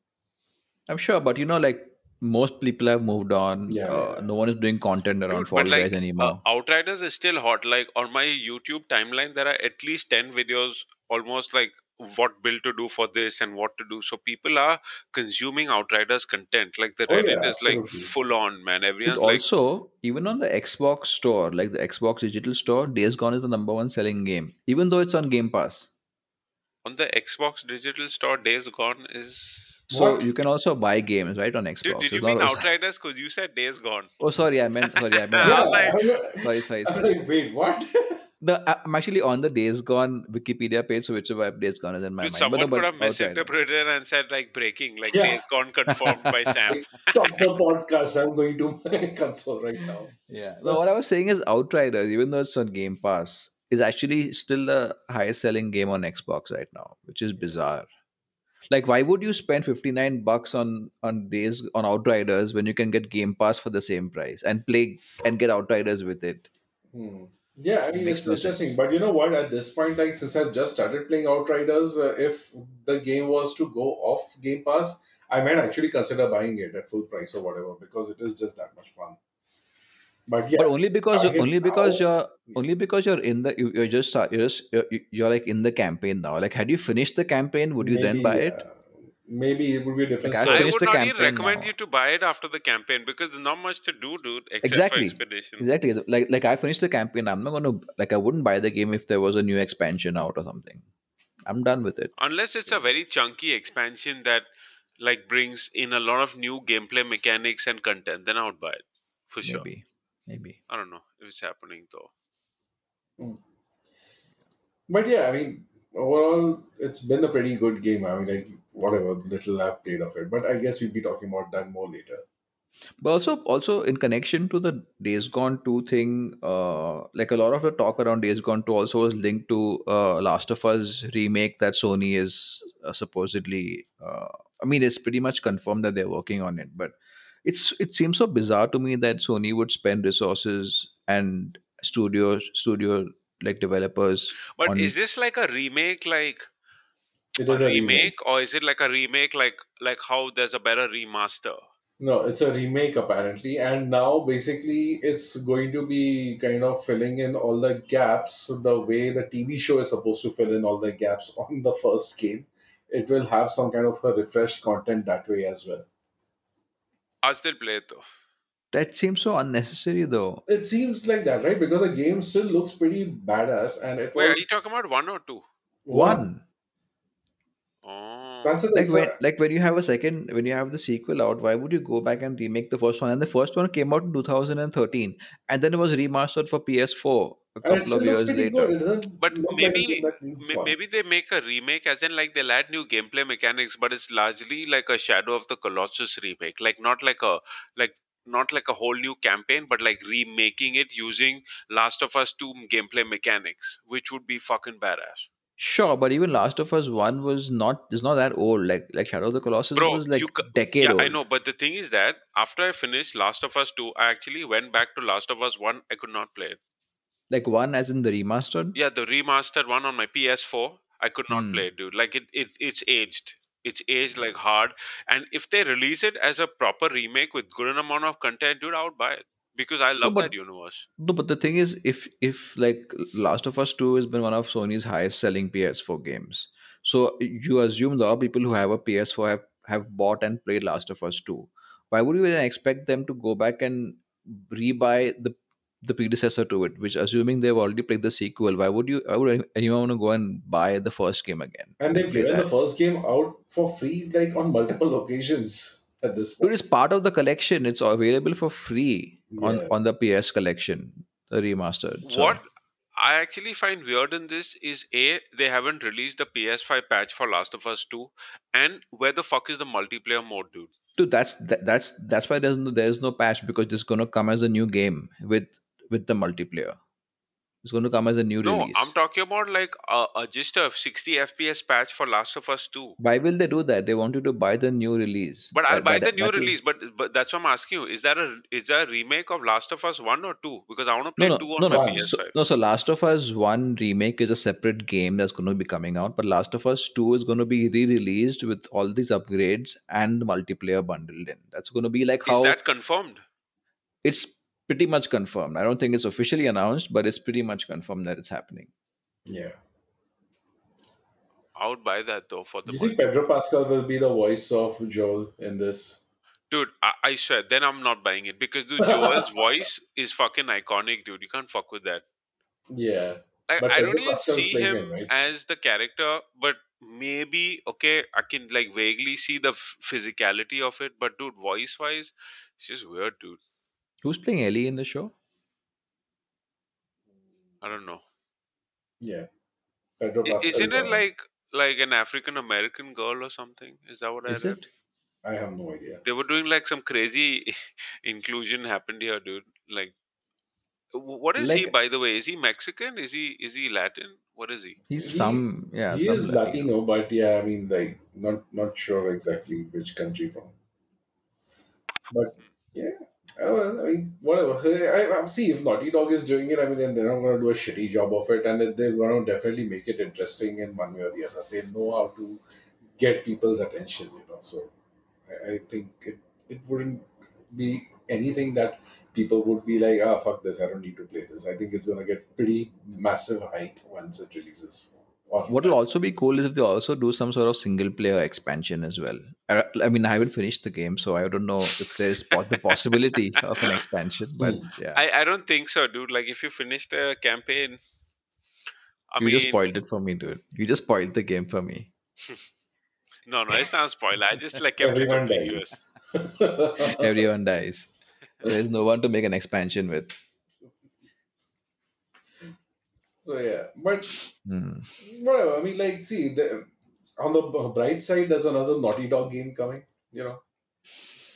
I'm sure, but you know, like most people have moved on.
Yeah,
uh,
yeah.
No one is doing content around
Dude,
Fall
but like
Guys anymore.
uh, Outriders is still hot. Like on my YouTube timeline, there are at least ten videos, almost like what build to do for this and what to do. So people are consuming Outriders content. Like the
Oh, yeah,
is like full on, man.
Dude,
Everyone's like,
also, even on the Xbox store, like the Xbox digital store, Days Gone is the number one selling game, even though it's on Game Pass.
on the Xbox digital store, Days Gone is.
So
What?
you can also buy games, right, on Xbox.
Dude, did you
It's
mean
not-
Outriders? Because you said Days Gone.
Oh, sorry, I meant sorry, I meant.
Yeah,
Yeah,
like-
I'm,
sorry, sorry,
I'm
sorry.
like, wait, what?
The, I'm actually on the Days Gone Wikipedia page, so whichever Days Gone is in my
Dude,
mind.
someone
but,
could have
but Outrider.
misinterpreted and said like breaking, like
Yeah.
Days Gone confirmed by Sam.
Stop the podcast. I'm going to my console right now.
Yeah. No, what I was saying is Outriders, even though it's on Game Pass, is actually still the highest selling game on Xbox right now, which is bizarre. Like, why would you spend 59 bucks on on days on Outriders when you can get Game Pass for the same price and play and get Outriders with it?
Hmm. Yeah, I mean,
Makes
it's
no
interesting.
sense.
But you know what? At this point, like, since I've just started playing Outriders, uh, if the game was to go off Game Pass, I might actually consider buying it at full price or whatever because it is just that much fun. But yeah,
But only because
it
only because
now-
you're only because you're in the you, you're just you're just you're, you're like in the campaign now. Like, had you finished the campaign, would you then
maybe,
buy it?
Maybe it would be a different
Like, I
story.
I would
the
not even recommend
now.
you to buy it after the campaign because there's not much to do, dude. Except
Exactly.
for expedition.
Exactly. Like like I finished the campaign. I'm not gonna like I wouldn't buy the game if there was a new expansion out or something. I'm done with it.
Unless it's a very chunky expansion that like brings in a lot of new gameplay mechanics and content, then I would buy it for sure.
Maybe. Maybe.
I don't know if it's happening though. Hmm.
But yeah, I mean, overall, it's been a pretty good game. I mean, like, whatever little I've played of it. But I guess we'll be talking about that more later.
But also, also in connection to the Days Gone 2 thing, uh, like a lot of the talk around Days Gone 2 also was linked to uh, Last of Us remake that Sony is uh, supposedly. Uh, I mean, it's pretty much confirmed that they're working on it, but it's it seems so bizarre to me that Sony would spend resources and studio studio like developers
But is this like a remake, like
It
a
is a remake.
remake, or is it like a remake, like like how there's a better remaster?
No, it's a remake apparently, and now basically it's going to be kind of filling in all the gaps the way the TV show is supposed to fill in all the gaps on the first game. It will have some kind of a refreshed content that way as well.
I'll still play it though.
That seems so unnecessary though.
It seems like that, right? Because the game still looks pretty badass, and it
Wait, are you talking about one or two?
One.
Oh,
That's the thing.
like
So,
when like when you have a second when you have the sequel out why would you go back and remake the first one and the first one came out in 2013 and then it was remastered for ps4 a couple of years later
but
look like
maybe
that needs
may-
one.
maybe they make a remake, as in like they'll add new gameplay mechanics, but it's largely like a Shadow of the Colossus remake, like not like a like not like a whole new campaign, but like remaking it using Last of Us 2 gameplay mechanics, which would be fucking badass.
sure but even last of us 1 was not is not that old like like shadow of the colossus
Bro,
was like
you ca-
decade
yeah,
old
I know, but the thing is that after I finished Last of Us 2, I actually went back to Last of Us 1. I could not play it.
like one as in the remastered
Yeah, the remastered one on my PS4, I could not
Hmm.
play it, dude. Like it, it it's aged. It's aged like hard. And if they release it as a proper remake with good amount of content, dude, I would buy it because I
no
love
but
that universe.
no but the thing is if if like last of us 2 has been one of sony's highest selling ps4 games so you assume a lot of people who have a ps4 have have bought and played last of us 2 why would you then expect them to go back and rebuy the the predecessor to it which assuming they've already played the sequel why would you why would anyone want to go and buy the first game again
and
and
they've
play
given the first game out for free, like on multiple occasions at this
Dude,
point.
it's part of the collection it's available for free on
Yeah.
on the ps collection the remastered so
What I actually find weird in this is A, they haven't released the PS5 patch for Last of Us 2, and where the fuck is the multiplayer mode, dude?
Dude, that's that, that's that's why there's no there's no patch because it's gonna come as a new game with with the multiplayer. It's gonna come as a new
No,
release.
I'm talking about like a, a just a 60 FPS patch for Last of Us 2.
Why will they do that? They want you to buy the new release.
But I'll
That-
buy
that-
the new release. But but that's what I'm asking you. Is that a is that a remake of Last of Us one or two? Because I want to play
No, no,
two on
no,
my
no. So,
PS5.
no, so Last of Us One remake is a separate game that's going to be coming out, but Last of Us Two is going to be re-released with all these upgrades and multiplayer bundled in. That's going to be like
Is
how
that confirmed?
it's pretty much confirmed. I don't think it's officially announced, but it's pretty much confirmed that it's happening.
Yeah.
I would buy that though for the
you
money.
think Pedro Pascal will be the voice of Joel in this?
Dude, I, I swear, then I'm not buying it because dude, Joel's voice is fucking iconic, dude. You can't fuck with that.
Yeah.
Like,
But
I don't even
Pascal's
see him
him, right?
as the character, but maybe okay, I can like vaguely see the physicality of it. But dude, voice wise, it's just weird, dude.
Who's playing Ellie in the show?
I don't know.
Yeah. Pedro
I-
Pascal.
Isn't
is
it like like an African American girl or something? Is that what
Is
I read?
it?
I have no idea.
They were doing like some crazy inclusion happened here, dude. Like, wh- what is he by the way? Is he Mexican? Is he is he Latin? What is he?
He's
He-
some yeah.
he
some
is Latino, but yeah, I mean, like, not not sure exactly which country from. But hmm. yeah, oh, well, I mean, whatever. I, I see if Naughty Dog is doing it. I mean, then they're not going to do a shitty job of it, and they're going to definitely make it interesting in one way or the other. They know how to get people's attention, you know. So I, I think it it wouldn't be anything that people would be like, ah, fuck this, I don't need to play this. I think it's going to get pretty massive hype once it releases. Or
What will also be cool is if they also do some sort of single player expansion as well. I, I mean, I haven't finished the game, so I don't know if there's the possibility of an expansion. But yeah,
I, I don't think so, dude. Like, if you finish the campaign, I
you
mean,
just spoiled it for me, dude. You just spoiled the game for me.
no, no, it's not spoiler. I just like
everyone dies.
Everyone dies. There's no one to make an expansion with.
So yeah, but
Hmm.
whatever. I mean, like, see, the, on the bright side, there's another Naughty Dog game coming. You know,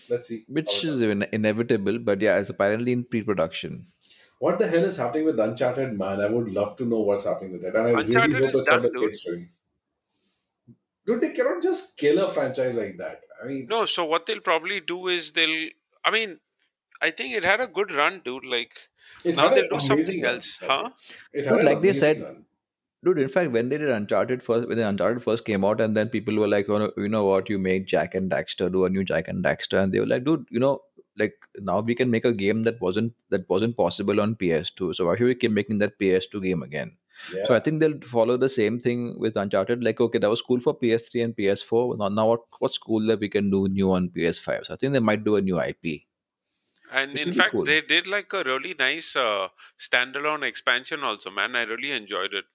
Let's see
which is
happens.
in- inevitable. But yeah, it's apparently in pre-production.
What the hell is happening with Uncharted, man? I would love to know what's happening with it, and I really
Uncharted
hope
is
it's not
done,
the
dude.
kid story. Dude, they cannot just kill a franchise like that. I mean,
No, so what they'll probably do is they'll. I mean, I think it had a good run, dude. Like
it
now they'll do something
run.
else,
by the way.
huh?
It had
Dude, like they said,
run.
dude. In fact, when they did Uncharted first, when the Uncharted first came out, and then people were like, "Oh, you know what? You made Jak and Daxter do a new Jak and Daxter," and they were like, "Dude, you know." Like now we can make a game that wasn't that wasn't possible on PS2. So why should we keep making that PS2 game again?
Yeah.
So I think they'll follow the same thing with Uncharted. Like, okay, that was cool for PS3 and PS4. Now, now what, what's cool that we can do new on PS5? So I think they might do a new IP.
And
Which
in fact,
cool.
they did like a really nice uh, standalone expansion also, man. I really enjoyed it.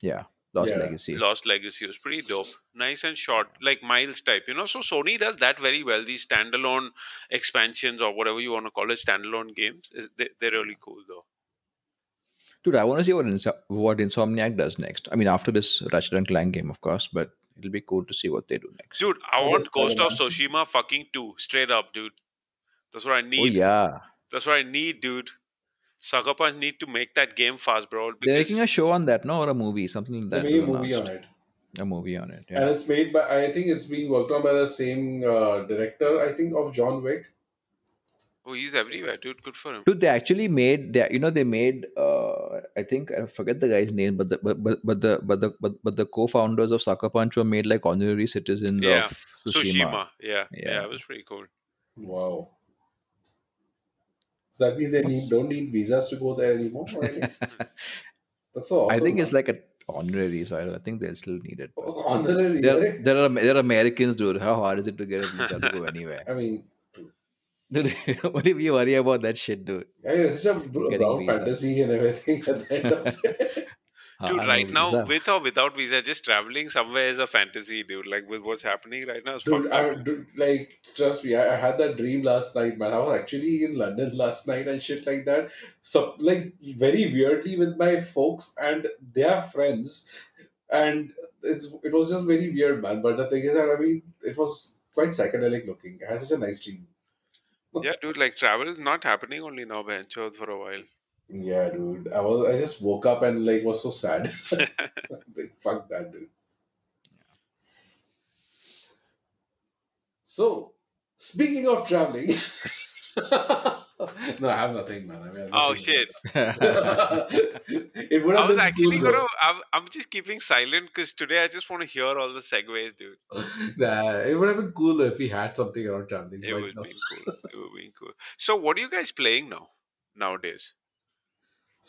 Yeah, Lost
Yeah.
Legacy.
Lost Legacy was pretty dope. Nice and short, like Miles type, you know. So Sony does that very well. These standalone expansions or whatever you want to call it, standalone games they, they're really cool though.
Dude, I want to see what Inso- what Insomniac does next. I mean, after this Ratchet and Clank game, of course, but it'll be cool to see what they do next.
Dude, I want
that's
Ghost of
cool,
Tsushima fucking two, straight up, dude. That's what I need.
oh
need.
yeah,
That's what I need, dude. Sucker Punch need to make that game fast, bro.
they're making a show on that, no, or a movie, something like
They
that.
made a
was
movie on it,
A movie on it.
and it's made by. I think it's being worked on by the same uh, director. I think of John Wick.
oh, he's everywhere, dude. Good for him.
Dude, they actually made they, you know they made uh I think I forget the guy's name, but the but but, but the but the but, but the co-founders of Sucker Punch were made like honorary citizens
Yeah,
of
Tsushima.
Tsushima.
Yeah, yeah,
Yeah.
it was pretty cool.
Wow. So that means they need, don't need visas to go there anymore. That's so awesome.
I think it's like a honorary, so I, I think they'll still need it. but-
honorary.
There, there, are there are Americans, dude. How hard is it to get a visa to go anywhere?
I mean,
Dude, only we worry about that shit, dude.
I mean, it's such a brown
visa.
fantasy and everything at the end of it.
Dude,
Ah,
right now,
visa.
with or without visa, just traveling somewhere is a fantasy, dude. Like with what's happening right now,
Dude, I,
up.
dude, like, trust me, I, I had that dream last night, man. I was actually in London last night and shit like that. So, like, very weirdly with my folks and their friends. And it's it was just very weird, man. But the thing is that, I mean, it was quite psychedelic looking. I had such a nice dream.
Yeah, dude, like travel is not happening only now, Bencho, for a while.
Yeah, dude. I was I just woke up and like was so sad. like, fuck that, dude. So, speaking of traveling, no, I have nothing, man. I mean, I
oh shit!
it would have
I
was
actually
cool,
gonna. I'm, I'm just keeping silent because today I just want to hear all the segues, dude.
Nah, it would have been cool if we had something around traveling.
It
but
would
no.
be cool. It would be cool. So, what are you guys playing now? Nowadays?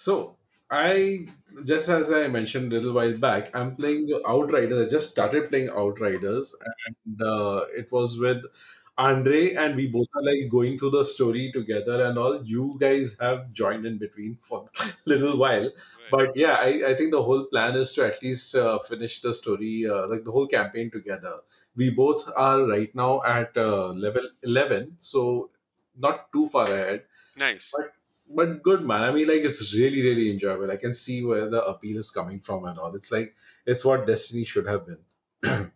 So I just as I mentioned a little while back, I'm playing Outriders. I just started playing Outriders, and uh, it was with Andre, and we both are like going through the story together and all. You guys have joined in between for a little while, but yeah, I, I think the whole plan is to at least uh, finish the story, uh, like the whole campaign together. We both are right now at uh, level eleven, so not too far ahead
nice.
but good man i mean like it's really really enjoyable i can see where the appeal is coming from and all it's like it's what destiny should have been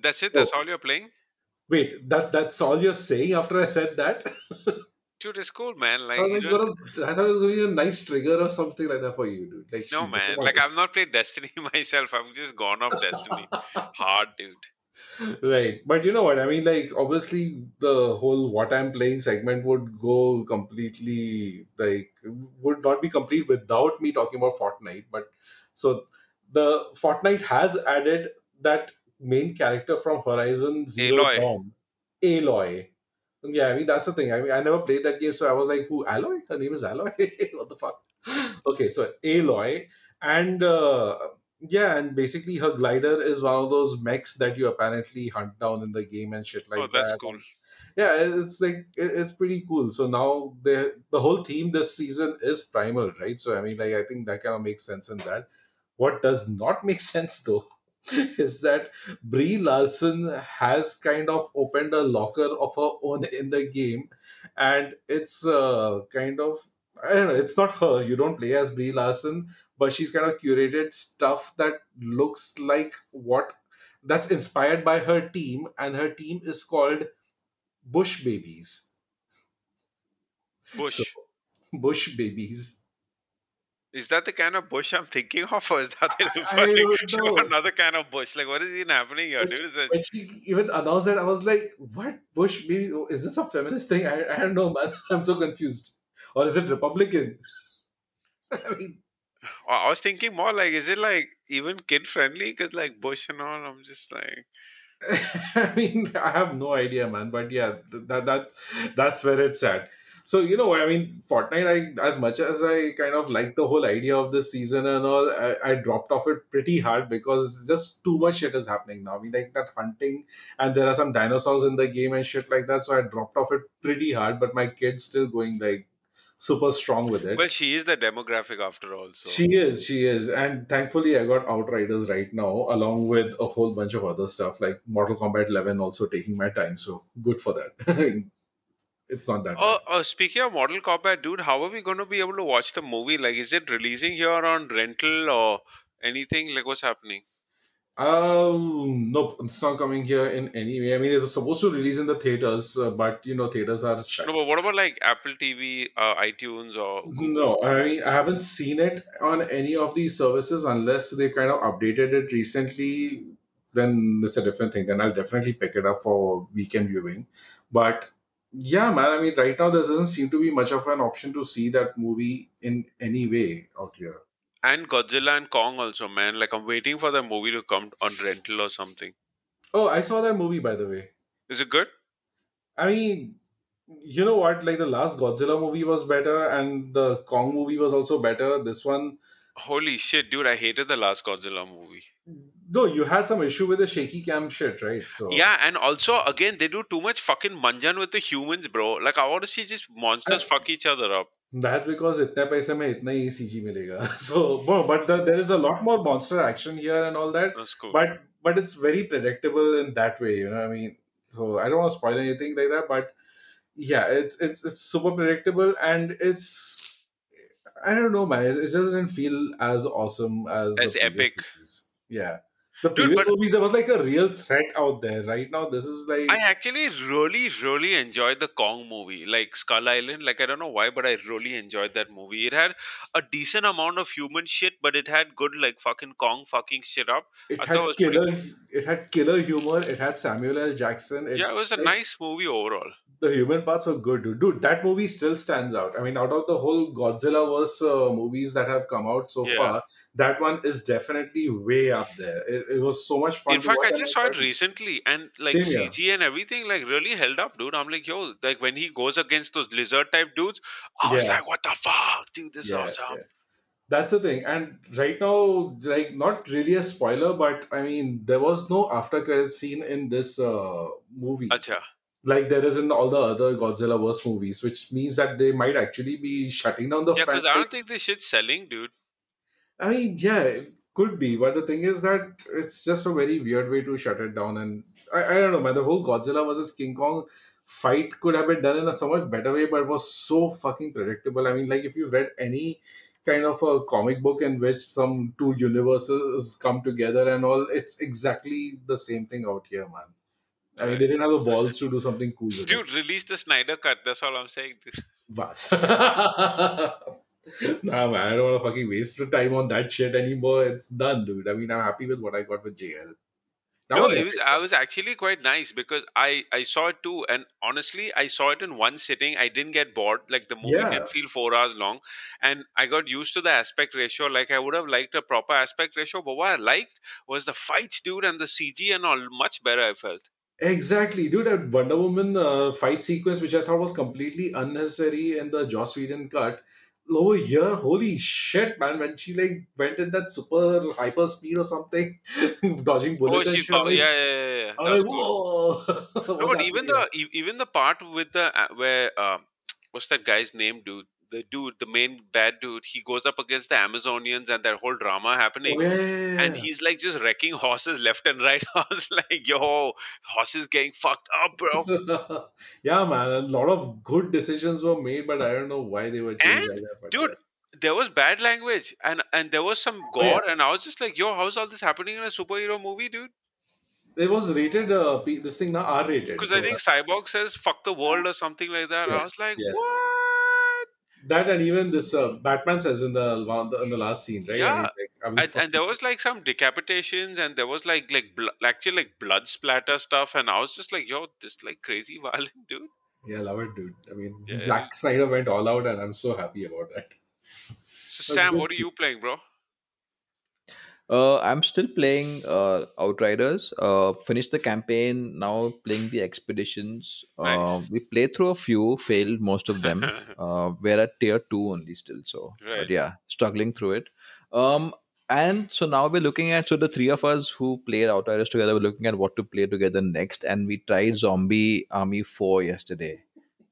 That's it. That's all you're playing,
wait that that's all you're saying after i said that
dude. It's cool, man. Like,
I, like, gonna, I thought it was going to be a nice trigger or something like that for you dude like
no, man. Like. I've not played Destiny myself. I've just gone off Destiny hard, dude.
Right. But you know what? I mean like obviously the whole what i'm playing segment would go completely like would not be complete without me talking about fortnite. But so the fortnite has added that main character from horizon zero
Aloy.
dawn. Aloy. Yeah i mean that's the thing. I mean i never played that game so i was like who alloy her name is alloy what the fuck? Okay so aloy. And uh, yeah, and basically her glider is one of those mechs that you apparently hunt down in the game and shit like that.
oh, that's
that.
cool.
Yeah, it's like it's pretty cool. So now the the whole theme this season is primal, right? So I mean, like I think that kind of makes sense in that. What does not make sense though is that Brie Larson has kind of opened a locker of her own in the game, and it's uh, kind of I don't know. It's not her. You don't play as Brie Larson, but she's kind of curated stuff that looks like what that's inspired by her team, and her team is called Bush Babies. So
Bush.
Bush Babies.
Is that the kind of bush I'm thinking of, or is that the
I
referring
don't
to
know.
another kind of bush? Like, what is even happening here,
When
dude?
she, when she even announced that, I was like, "What Bush Maybe oh, Is this a feminist thing? I, I don't know, man. I'm so confused. Or is it Republican? I mean,
I was thinking more like, is it like even kid friendly? Because like bush and all, I'm just like,
I mean, I have no idea, man. But yeah, that that that's where it's at. So you know I mean? Fortnite. I as much as I kind of like the whole idea of the season and all, I, I dropped off it pretty hard because just too much shit is happening now. I mean, like that hunting, and there are some dinosaurs in the game and shit like that. So I dropped off it pretty hard. But my kid's still going like super strong with it.
well, she is the demographic after all. So
She is, she is, and thankfully I got Outriders right now, along with a whole bunch of other stuff like Mortal Kombat 11 also taking my time. So good for that. it's not that
Oh, uh, speaking of Mortal Kombat, dude, how are we going to be able to watch the movie? Like, is it releasing here on rental or anything? Like, what's happening?
Um, nope, it's not coming here in any way. I mean, it was supposed to release in the theaters, uh, but you know, theaters are shut.
No, but what about like Apple TV, uh, iTunes, or
No, I mean, I haven't seen it on any of these services unless they kind of updated it recently. Then it's a different thing. Then I'll definitely pick it up for weekend viewing. But yeah, man, I mean, right now there doesn't seem to be much of an option to see that movie in any way out here.
And Godzilla and Kong also, man. Like, I'm waiting for the movie to come on rental or something.
Oh, I saw that movie by the way.
Is it good?
I mean, you know what? Like the last Godzilla movie was better, and the Kong movie was also better. This one,
Holy shit, dude! I hated the last Godzilla movie.
though, you had some issue with the shaky cam shit, right? So
Yeah, and also again, they do too much fucking manjan with the humans, bro. Like, I want to see just monsters fuck each other up.
That's because इतने पैसे में इतना ही CG मिलेगा. So, but, but the, there is a lot more monster action here and all that.
That's cool.
But but it's very predictable in that way, you know. what I mean, so I don't want to spoil anything like that, but yeah, it's it's it's super predictable and it's I don't know, man. It, it just doesn't feel as awesome as
As
the previous
epic.
movies. Yeah, the
Dude,
previous
but-
movies there was like a real threat out there. Right now, this is like
I actually really, really enjoyed the Kong movie, like Skull Island. Like I don't know why, but I really enjoyed that movie. It had a decent amount of human shit, but it had good like fucking Kong fucking shit up.
it
I
had
it was pretty
killer. It had killer humor. It had Samuel L. Jackson. It,
Yeah, it was a
like,
nice movie overall.
The human parts were good, dude. Dude, that movie still stands out. I mean, out of the whole Godzilla verse uh, movies that have come out so
Yeah.
far, that one is definitely way up there. It, it was so much fun.
In fact, I just saw it recently, and like
Same here.
CG and everything, like really held up, dude. I'm like, yo, like when he goes against those lizard type dudes, I was
Yeah.
like, what the fuck, dude? This is awesome.
yeah. That's the thing. And right now, like, not really a spoiler, but I mean, there was no after credit scene in this uh, movie.
Acha.
Like there is in all the other Godzilla verse movies, which means that they might actually be shutting down the
Yeah, because. I don't think this shit's selling, dude.
I mean, yeah, it could be, but the thing is that it's just a very weird way to shut it down. And I, I don't know, man. The whole Godzilla versus King Kong fight could have been done in a somewhat better way, but it was so fucking predictable. I mean, like if you read any kind of a comic book in which some two universes come together and all, it's exactly the same thing out here, man. I mean, they didn't have the balls to do something cool with it.
Dude, release the Snyder cut. That's all I'm saying.
Bas. nah, man, I don't want to fucking waste the time on that shit anymore. It's done, dude. I mean, I'm happy with what I got with JL. That
no,
was
it was. I was actually quite nice because I I saw it too, and honestly, I saw it in one sitting. I didn't get bored. Like the movie
Yeah.
can feel four hours long, and I got used to the aspect ratio. Like I would have liked a proper aspect ratio, but what I liked was the fights, dude, and the CG and all much better. I felt.
Exactly, dude. That Wonder Woman uh, fight sequence, which I thought was completely unnecessary in the Joss Whedon cut. Over here, holy shit, man! When she like went in that super hyper speed or something, dodging
Oh,
bullets and shit,
Oh,
like,
yeah, yeah, yeah. yeah.
I'm like,
cool.
whoa!
No, but even
happening
the even the part with the uh, where um, what's that guy's name, dude? The dude, the main bad dude, he goes up against the Amazonians and that whole drama happening.
Yeah,
and he's like just wrecking horses left and right. I was like, yo, horses getting fucked up, bro.
yeah, man. A lot of good decisions were made, but I don't know why they were changed
And,
like that. But
Dude, there was bad language and and there was some
Oh, yeah.
gore, and I was just like, yo, how's all this happening in a superhero movie, dude?
it was rated. Uh, this thing now R rated.
Because I
So
think Cyborg says "fuck the world" or something like that. I
yeah,
was like,
yeah.
what?
That and even this uh, Batman says in the in the last scene, right? I mean,
Yeah,
like, I mean,
and, and there was like some decapitations, and there was like like bl- actually like blood splatter stuff, and I was just like, yo, this like crazy violent, dude.
Yeah, love it, dude. I mean,
Yeah.
Zack Snyder went all out, and I'm so happy about that.
So Sam, what are you playing, bro?
Uh, I'm still playing uh, Outriders. Uh, finished the campaign. Now playing the expeditions. Uh, we played through a few, failed most of them. Uh, we're at tier two only still. So,
Right.
but yeah, struggling through it. Um, and so now we're looking at so the three of us who played Outriders together. We're looking at what to play together next, and we tried Zombie Army Four yesterday.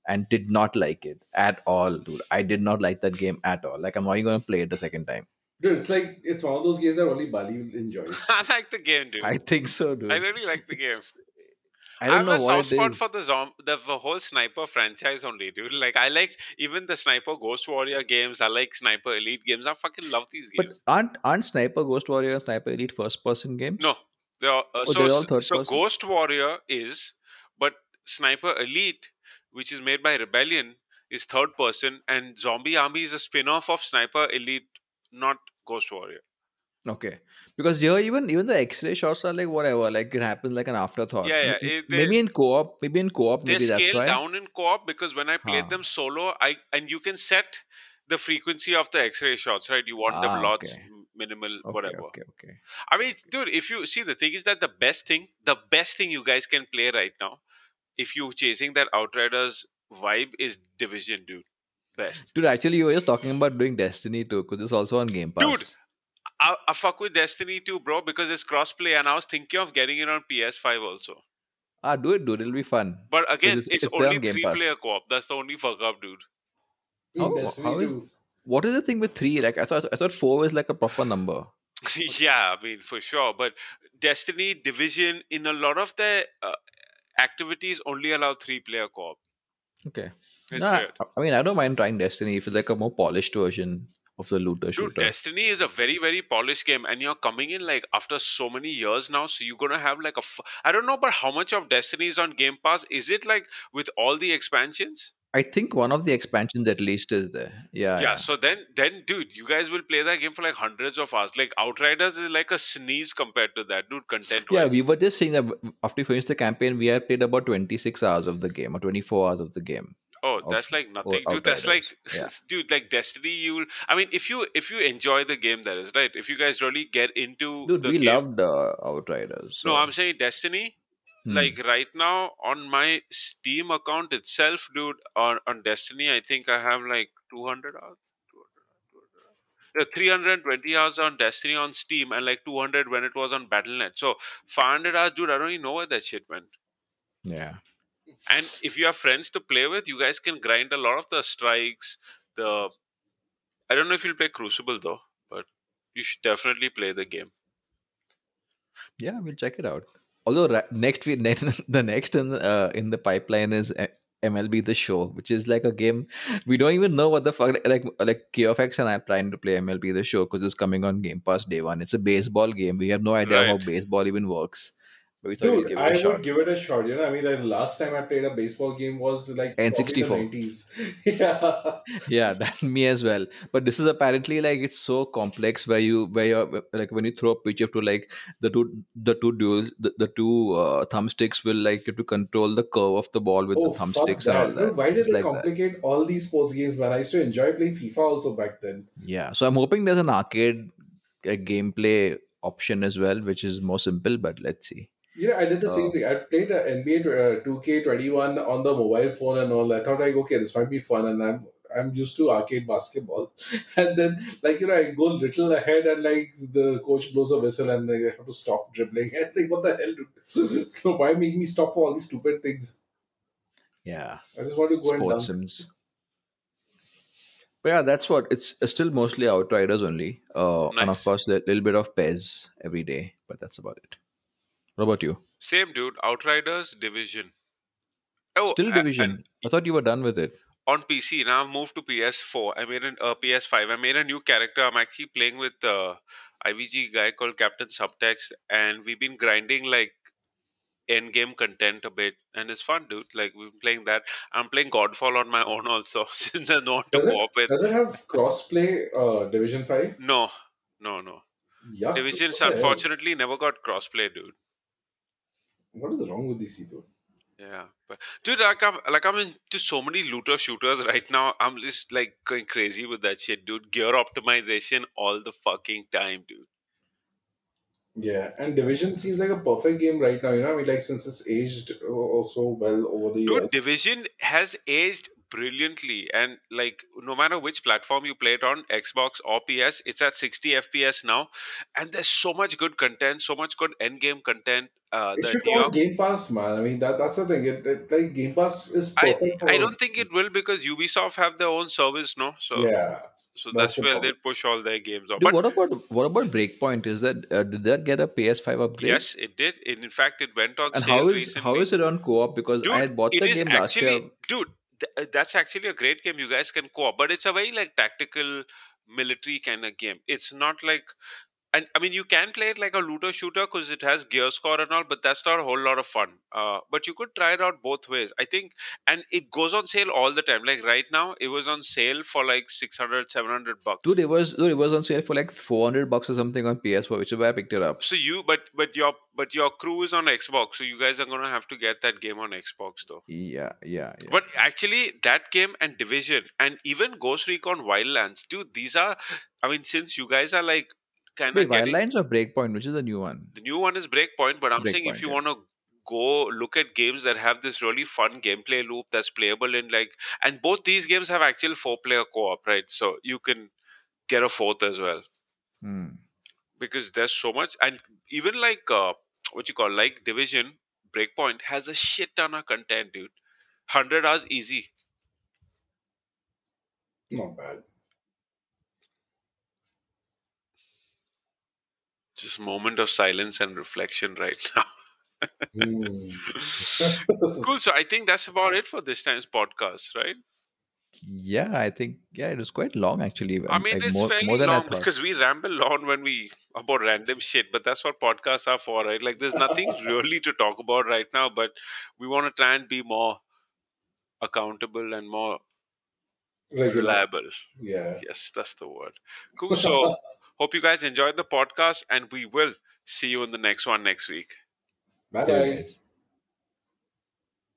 And did not like it at all, dude. I did not like that game at all. Like I'm not even gonna play it the second time.
Dude, it's like it's one of those games that only Bali enjoys.
I like the game, dude.
I
I,
think so, dude.
I really like the game.
It's- I don't
have
know
a soft spot for the zom- the, the whole sniper franchise only, dude. Like I like even the sniper Ghost Warrior games. I like sniper Elite games. I fucking love these games.
But
games.
aren't aren't Sniper Ghost Warrior Sniper Elite first person games?
No, they are, uh,
Oh,
so
they're all third
so
person?
Ghost Warrior is, but Sniper Elite, which is made by Rebellion, is third person, and Zombie Army is a spin-off of Sniper Elite, not Ghost Warrior.
Okay. Because here even even the X-ray shots are like whatever, like it happens like an afterthought.
Yeah, yeah, it- they-
maybe in co-op, maybe in co-op,
They
maybe that's
scale
why.
down in co-op because when I played them solo, I and you can set the frequency of the X-ray shots, right? You want
Ah,
them lots,
okay.
minimal,
Okay,
whatever.
okay, okay.
I mean, dude, if you see the thing is that the best thing, the best thing you guys can play right now, if you're chasing that Outriders vibe, is Division, dude. Best.
Dude, actually, you were just talking about doing Destiny too, because it's also on Game Pass.
Dude, I, I fuck with Destiny too, bro, because it's crossplay, and I was thinking of getting it on PS5 also.
ah, do it, dude. It'll be fun.
But again,
it's-
it's,
it's
only
on
three
Pass.
player co-op. That's the only fuck up, dude.
How- how is, what is the thing with three? Like I thought, I thought four was like a proper number.
yeah, I mean for sure. But Destiny Division in a lot of the uh, activities only allow three player co-op.
Okay. Nah. I- I mean, I don't mind trying Destiny if it's like a more polished version of the looter
Dude,
shooter.
Destiny is a very, very polished game, and you're coming in like after so many years now. So you're gonna have like a. F- I don't know but how much of Destiny is on Game Pass. Is it like with all the expansions?
I think one of the expansions at least is there. Yeah,
Yeah.
yeah.
So then, then, dude, you guys will play that game for like hundreds of hours. Like Outriders is like a sneeze compared to that, dude. Content
Yeah, we were just saying that after we finished the campaign, we had played about 26 hours of the game or 24 hours of the game.
Oh, that's like nothing, dude. That's like,
yeah.
dude, like Destiny. You'll, I mean, if you if you enjoy the game, that is right. If you guys really get into
Dude, we
game,
loved uh, Outriders.
no, I'm saying Destiny.
Hmm.
Like right now on my Steam account itself, dude, on on Destiny, I think I have like 200 hours. 200 hours, 200 hours. Yeah, 320 hours on Destiny on Steam and like 200 when it was on Battle.net. So 500 hours, dude. I don't even know where that shit went.
yeah.
And if you have friends to play with, you guys can grind a lot of the strikes. The I don't know if you'll play Crucible though, but you should definitely play the game.
Yeah, we'll check it out. Although next week, next the next in uh, in the pipeline is uh, MLB The Show, which is like a game we don't even know what the fuck. Like like KFX and I are trying to play MLB The Show because it's coming on Game Pass day one. It's a baseball game. We have no idea how baseball even works. But we thought
Dude,
give it
I
a
would
shot.
give it a shot. You know, I mean, like, last time I played a baseball game was like probably the
N64.
90s. yeah.
yeah that me as well but this is apparently like it's so complex where you where you're like when you throw a pitch you have to like the two the two duels the, the two uh, thumbsticks will like you have to control the curve of the ball with
Oh,
the thumbsticks and all
that.
that
Dude, why did
It's
they
like that.
complicate all these sports games, man? I used to enjoy playing FIFA also back then.
yeah so i'm hoping there's an arcade uh, gameplay option as well which is more simple but let's see
You know, I did the same
Oh.
thing. I played uh, NBA uh, 2K21 on the mobile phone and all. I thought like, okay, this might be fun, and I'm I'm used to arcade basketball. And then, like you know, I go a little ahead, and like the coach blows a whistle, and they have to stop dribbling. And think, what the hell, dude? so why make me stop for all these stupid things?
yeah
I just want to go and
sports
dunk.
sims but yeah that's what it's uh, still mostly outriders only uh and of course a little bit of pez every day but that's about it what about you
Same dude, Outriders Division. Oh,
Still division.
and
I thought you were done with it.
on PC now. I've moved to PS4. I made an uh, PS5. I made a new character. I'm actually playing with uh, IVG guy called Captain Subtext, and we've been grinding like end game content a bit, and it's fun, dude. Like we're playing that. I'm playing Godfall on my own also, since there's no one to
Does it
co-op with.
does it have crossplay? Uh, Division Five.
No, no, no.
Yeah.
Divisions
what
unfortunately never got crossplay, dude.
What is wrong with these people?
Yeah, but dude, like I'm like I'm into so many looter shooters right now. I'm just like going crazy with that shit, dude. Gear optimization all the fucking time, dude.
Yeah, and Division seems like a perfect game right now. You know, I mean, like since it's aged uh, also well over the
Dude,
years.
Division has aged brilliantly, and like no matter which platform you play it on, Xbox or PS, it's at 60 FPS now, and there's so much good content, so much good end game content. Uh,
It should
New
on
York,
Game Pass, man. I mean, that that's the thing. It, it, like Game Pass is
I
perfect for.
I don't think it will because Ubisoft have their own service, no. So
Yeah,
so
that's
that's where
problem.
they push all their games off.
Dude,
But
what about what about Breakpoint? Is that uh, did that get a PS5 upgrade?
yes, it did. In fact, it went on
And
sale
how is
recently.
how is it on co-op? Because
dude
I had bought
it
the
is
game last year.
dude th- uh, that's actually a great game. You guys can co-op but it's a very like tactical military kind of game. It's not like and i mean you can play it like a looter shooter because it has gear score and all but that's not a whole lot of fun uh, but you could try it out both ways i think and it goes on sale all the time like right now it was on sale for like 600 700 bucks
Dude, it was dude, it was on sale for like 400 bucks or something on PS4, which is why I picked it up.
so you but but your but your crew is on xbox so you guys are gonna have to get that game on xbox though
Yeah, yeah, yeah.
But actually, that game and Division and even Ghost Recon Wildlands, dude, these are. I mean, since you guys are like kind
Wait,
of getting
Wildlands or Breakpoint, which is the new one?
the new one is Breakpoint, but I'm saying if you
yeah.
want to go look at games that have this really fun gameplay loop that's playable in like, and both these games have actual four player co op, right? So you can get a fourth as well
Hmm.
because there's so much, and even like uh, what you call like Division Breakpoint has a shit ton of content, dude. Hundred hours easy.
not bad.
Just a moment of silence and reflection right now.
Hmm.
cool. So I think that's about it for this time's podcast, right?
Yeah, I think yeah, it was quite long actually.
I
um,
mean,
like
it's
more,
fairly
more than
long because we ramble on when we about random shit, but that's what podcasts are for, right? Like, there's nothing really to talk about right now, but we want to try and be more accountable and more
Regular.
reliable.
Yeah.
Yes, that's the word. Cool. So, hope you guys enjoyed the podcast, and we will see you in the next one next week.
Bye
Okay,
bye.
guys.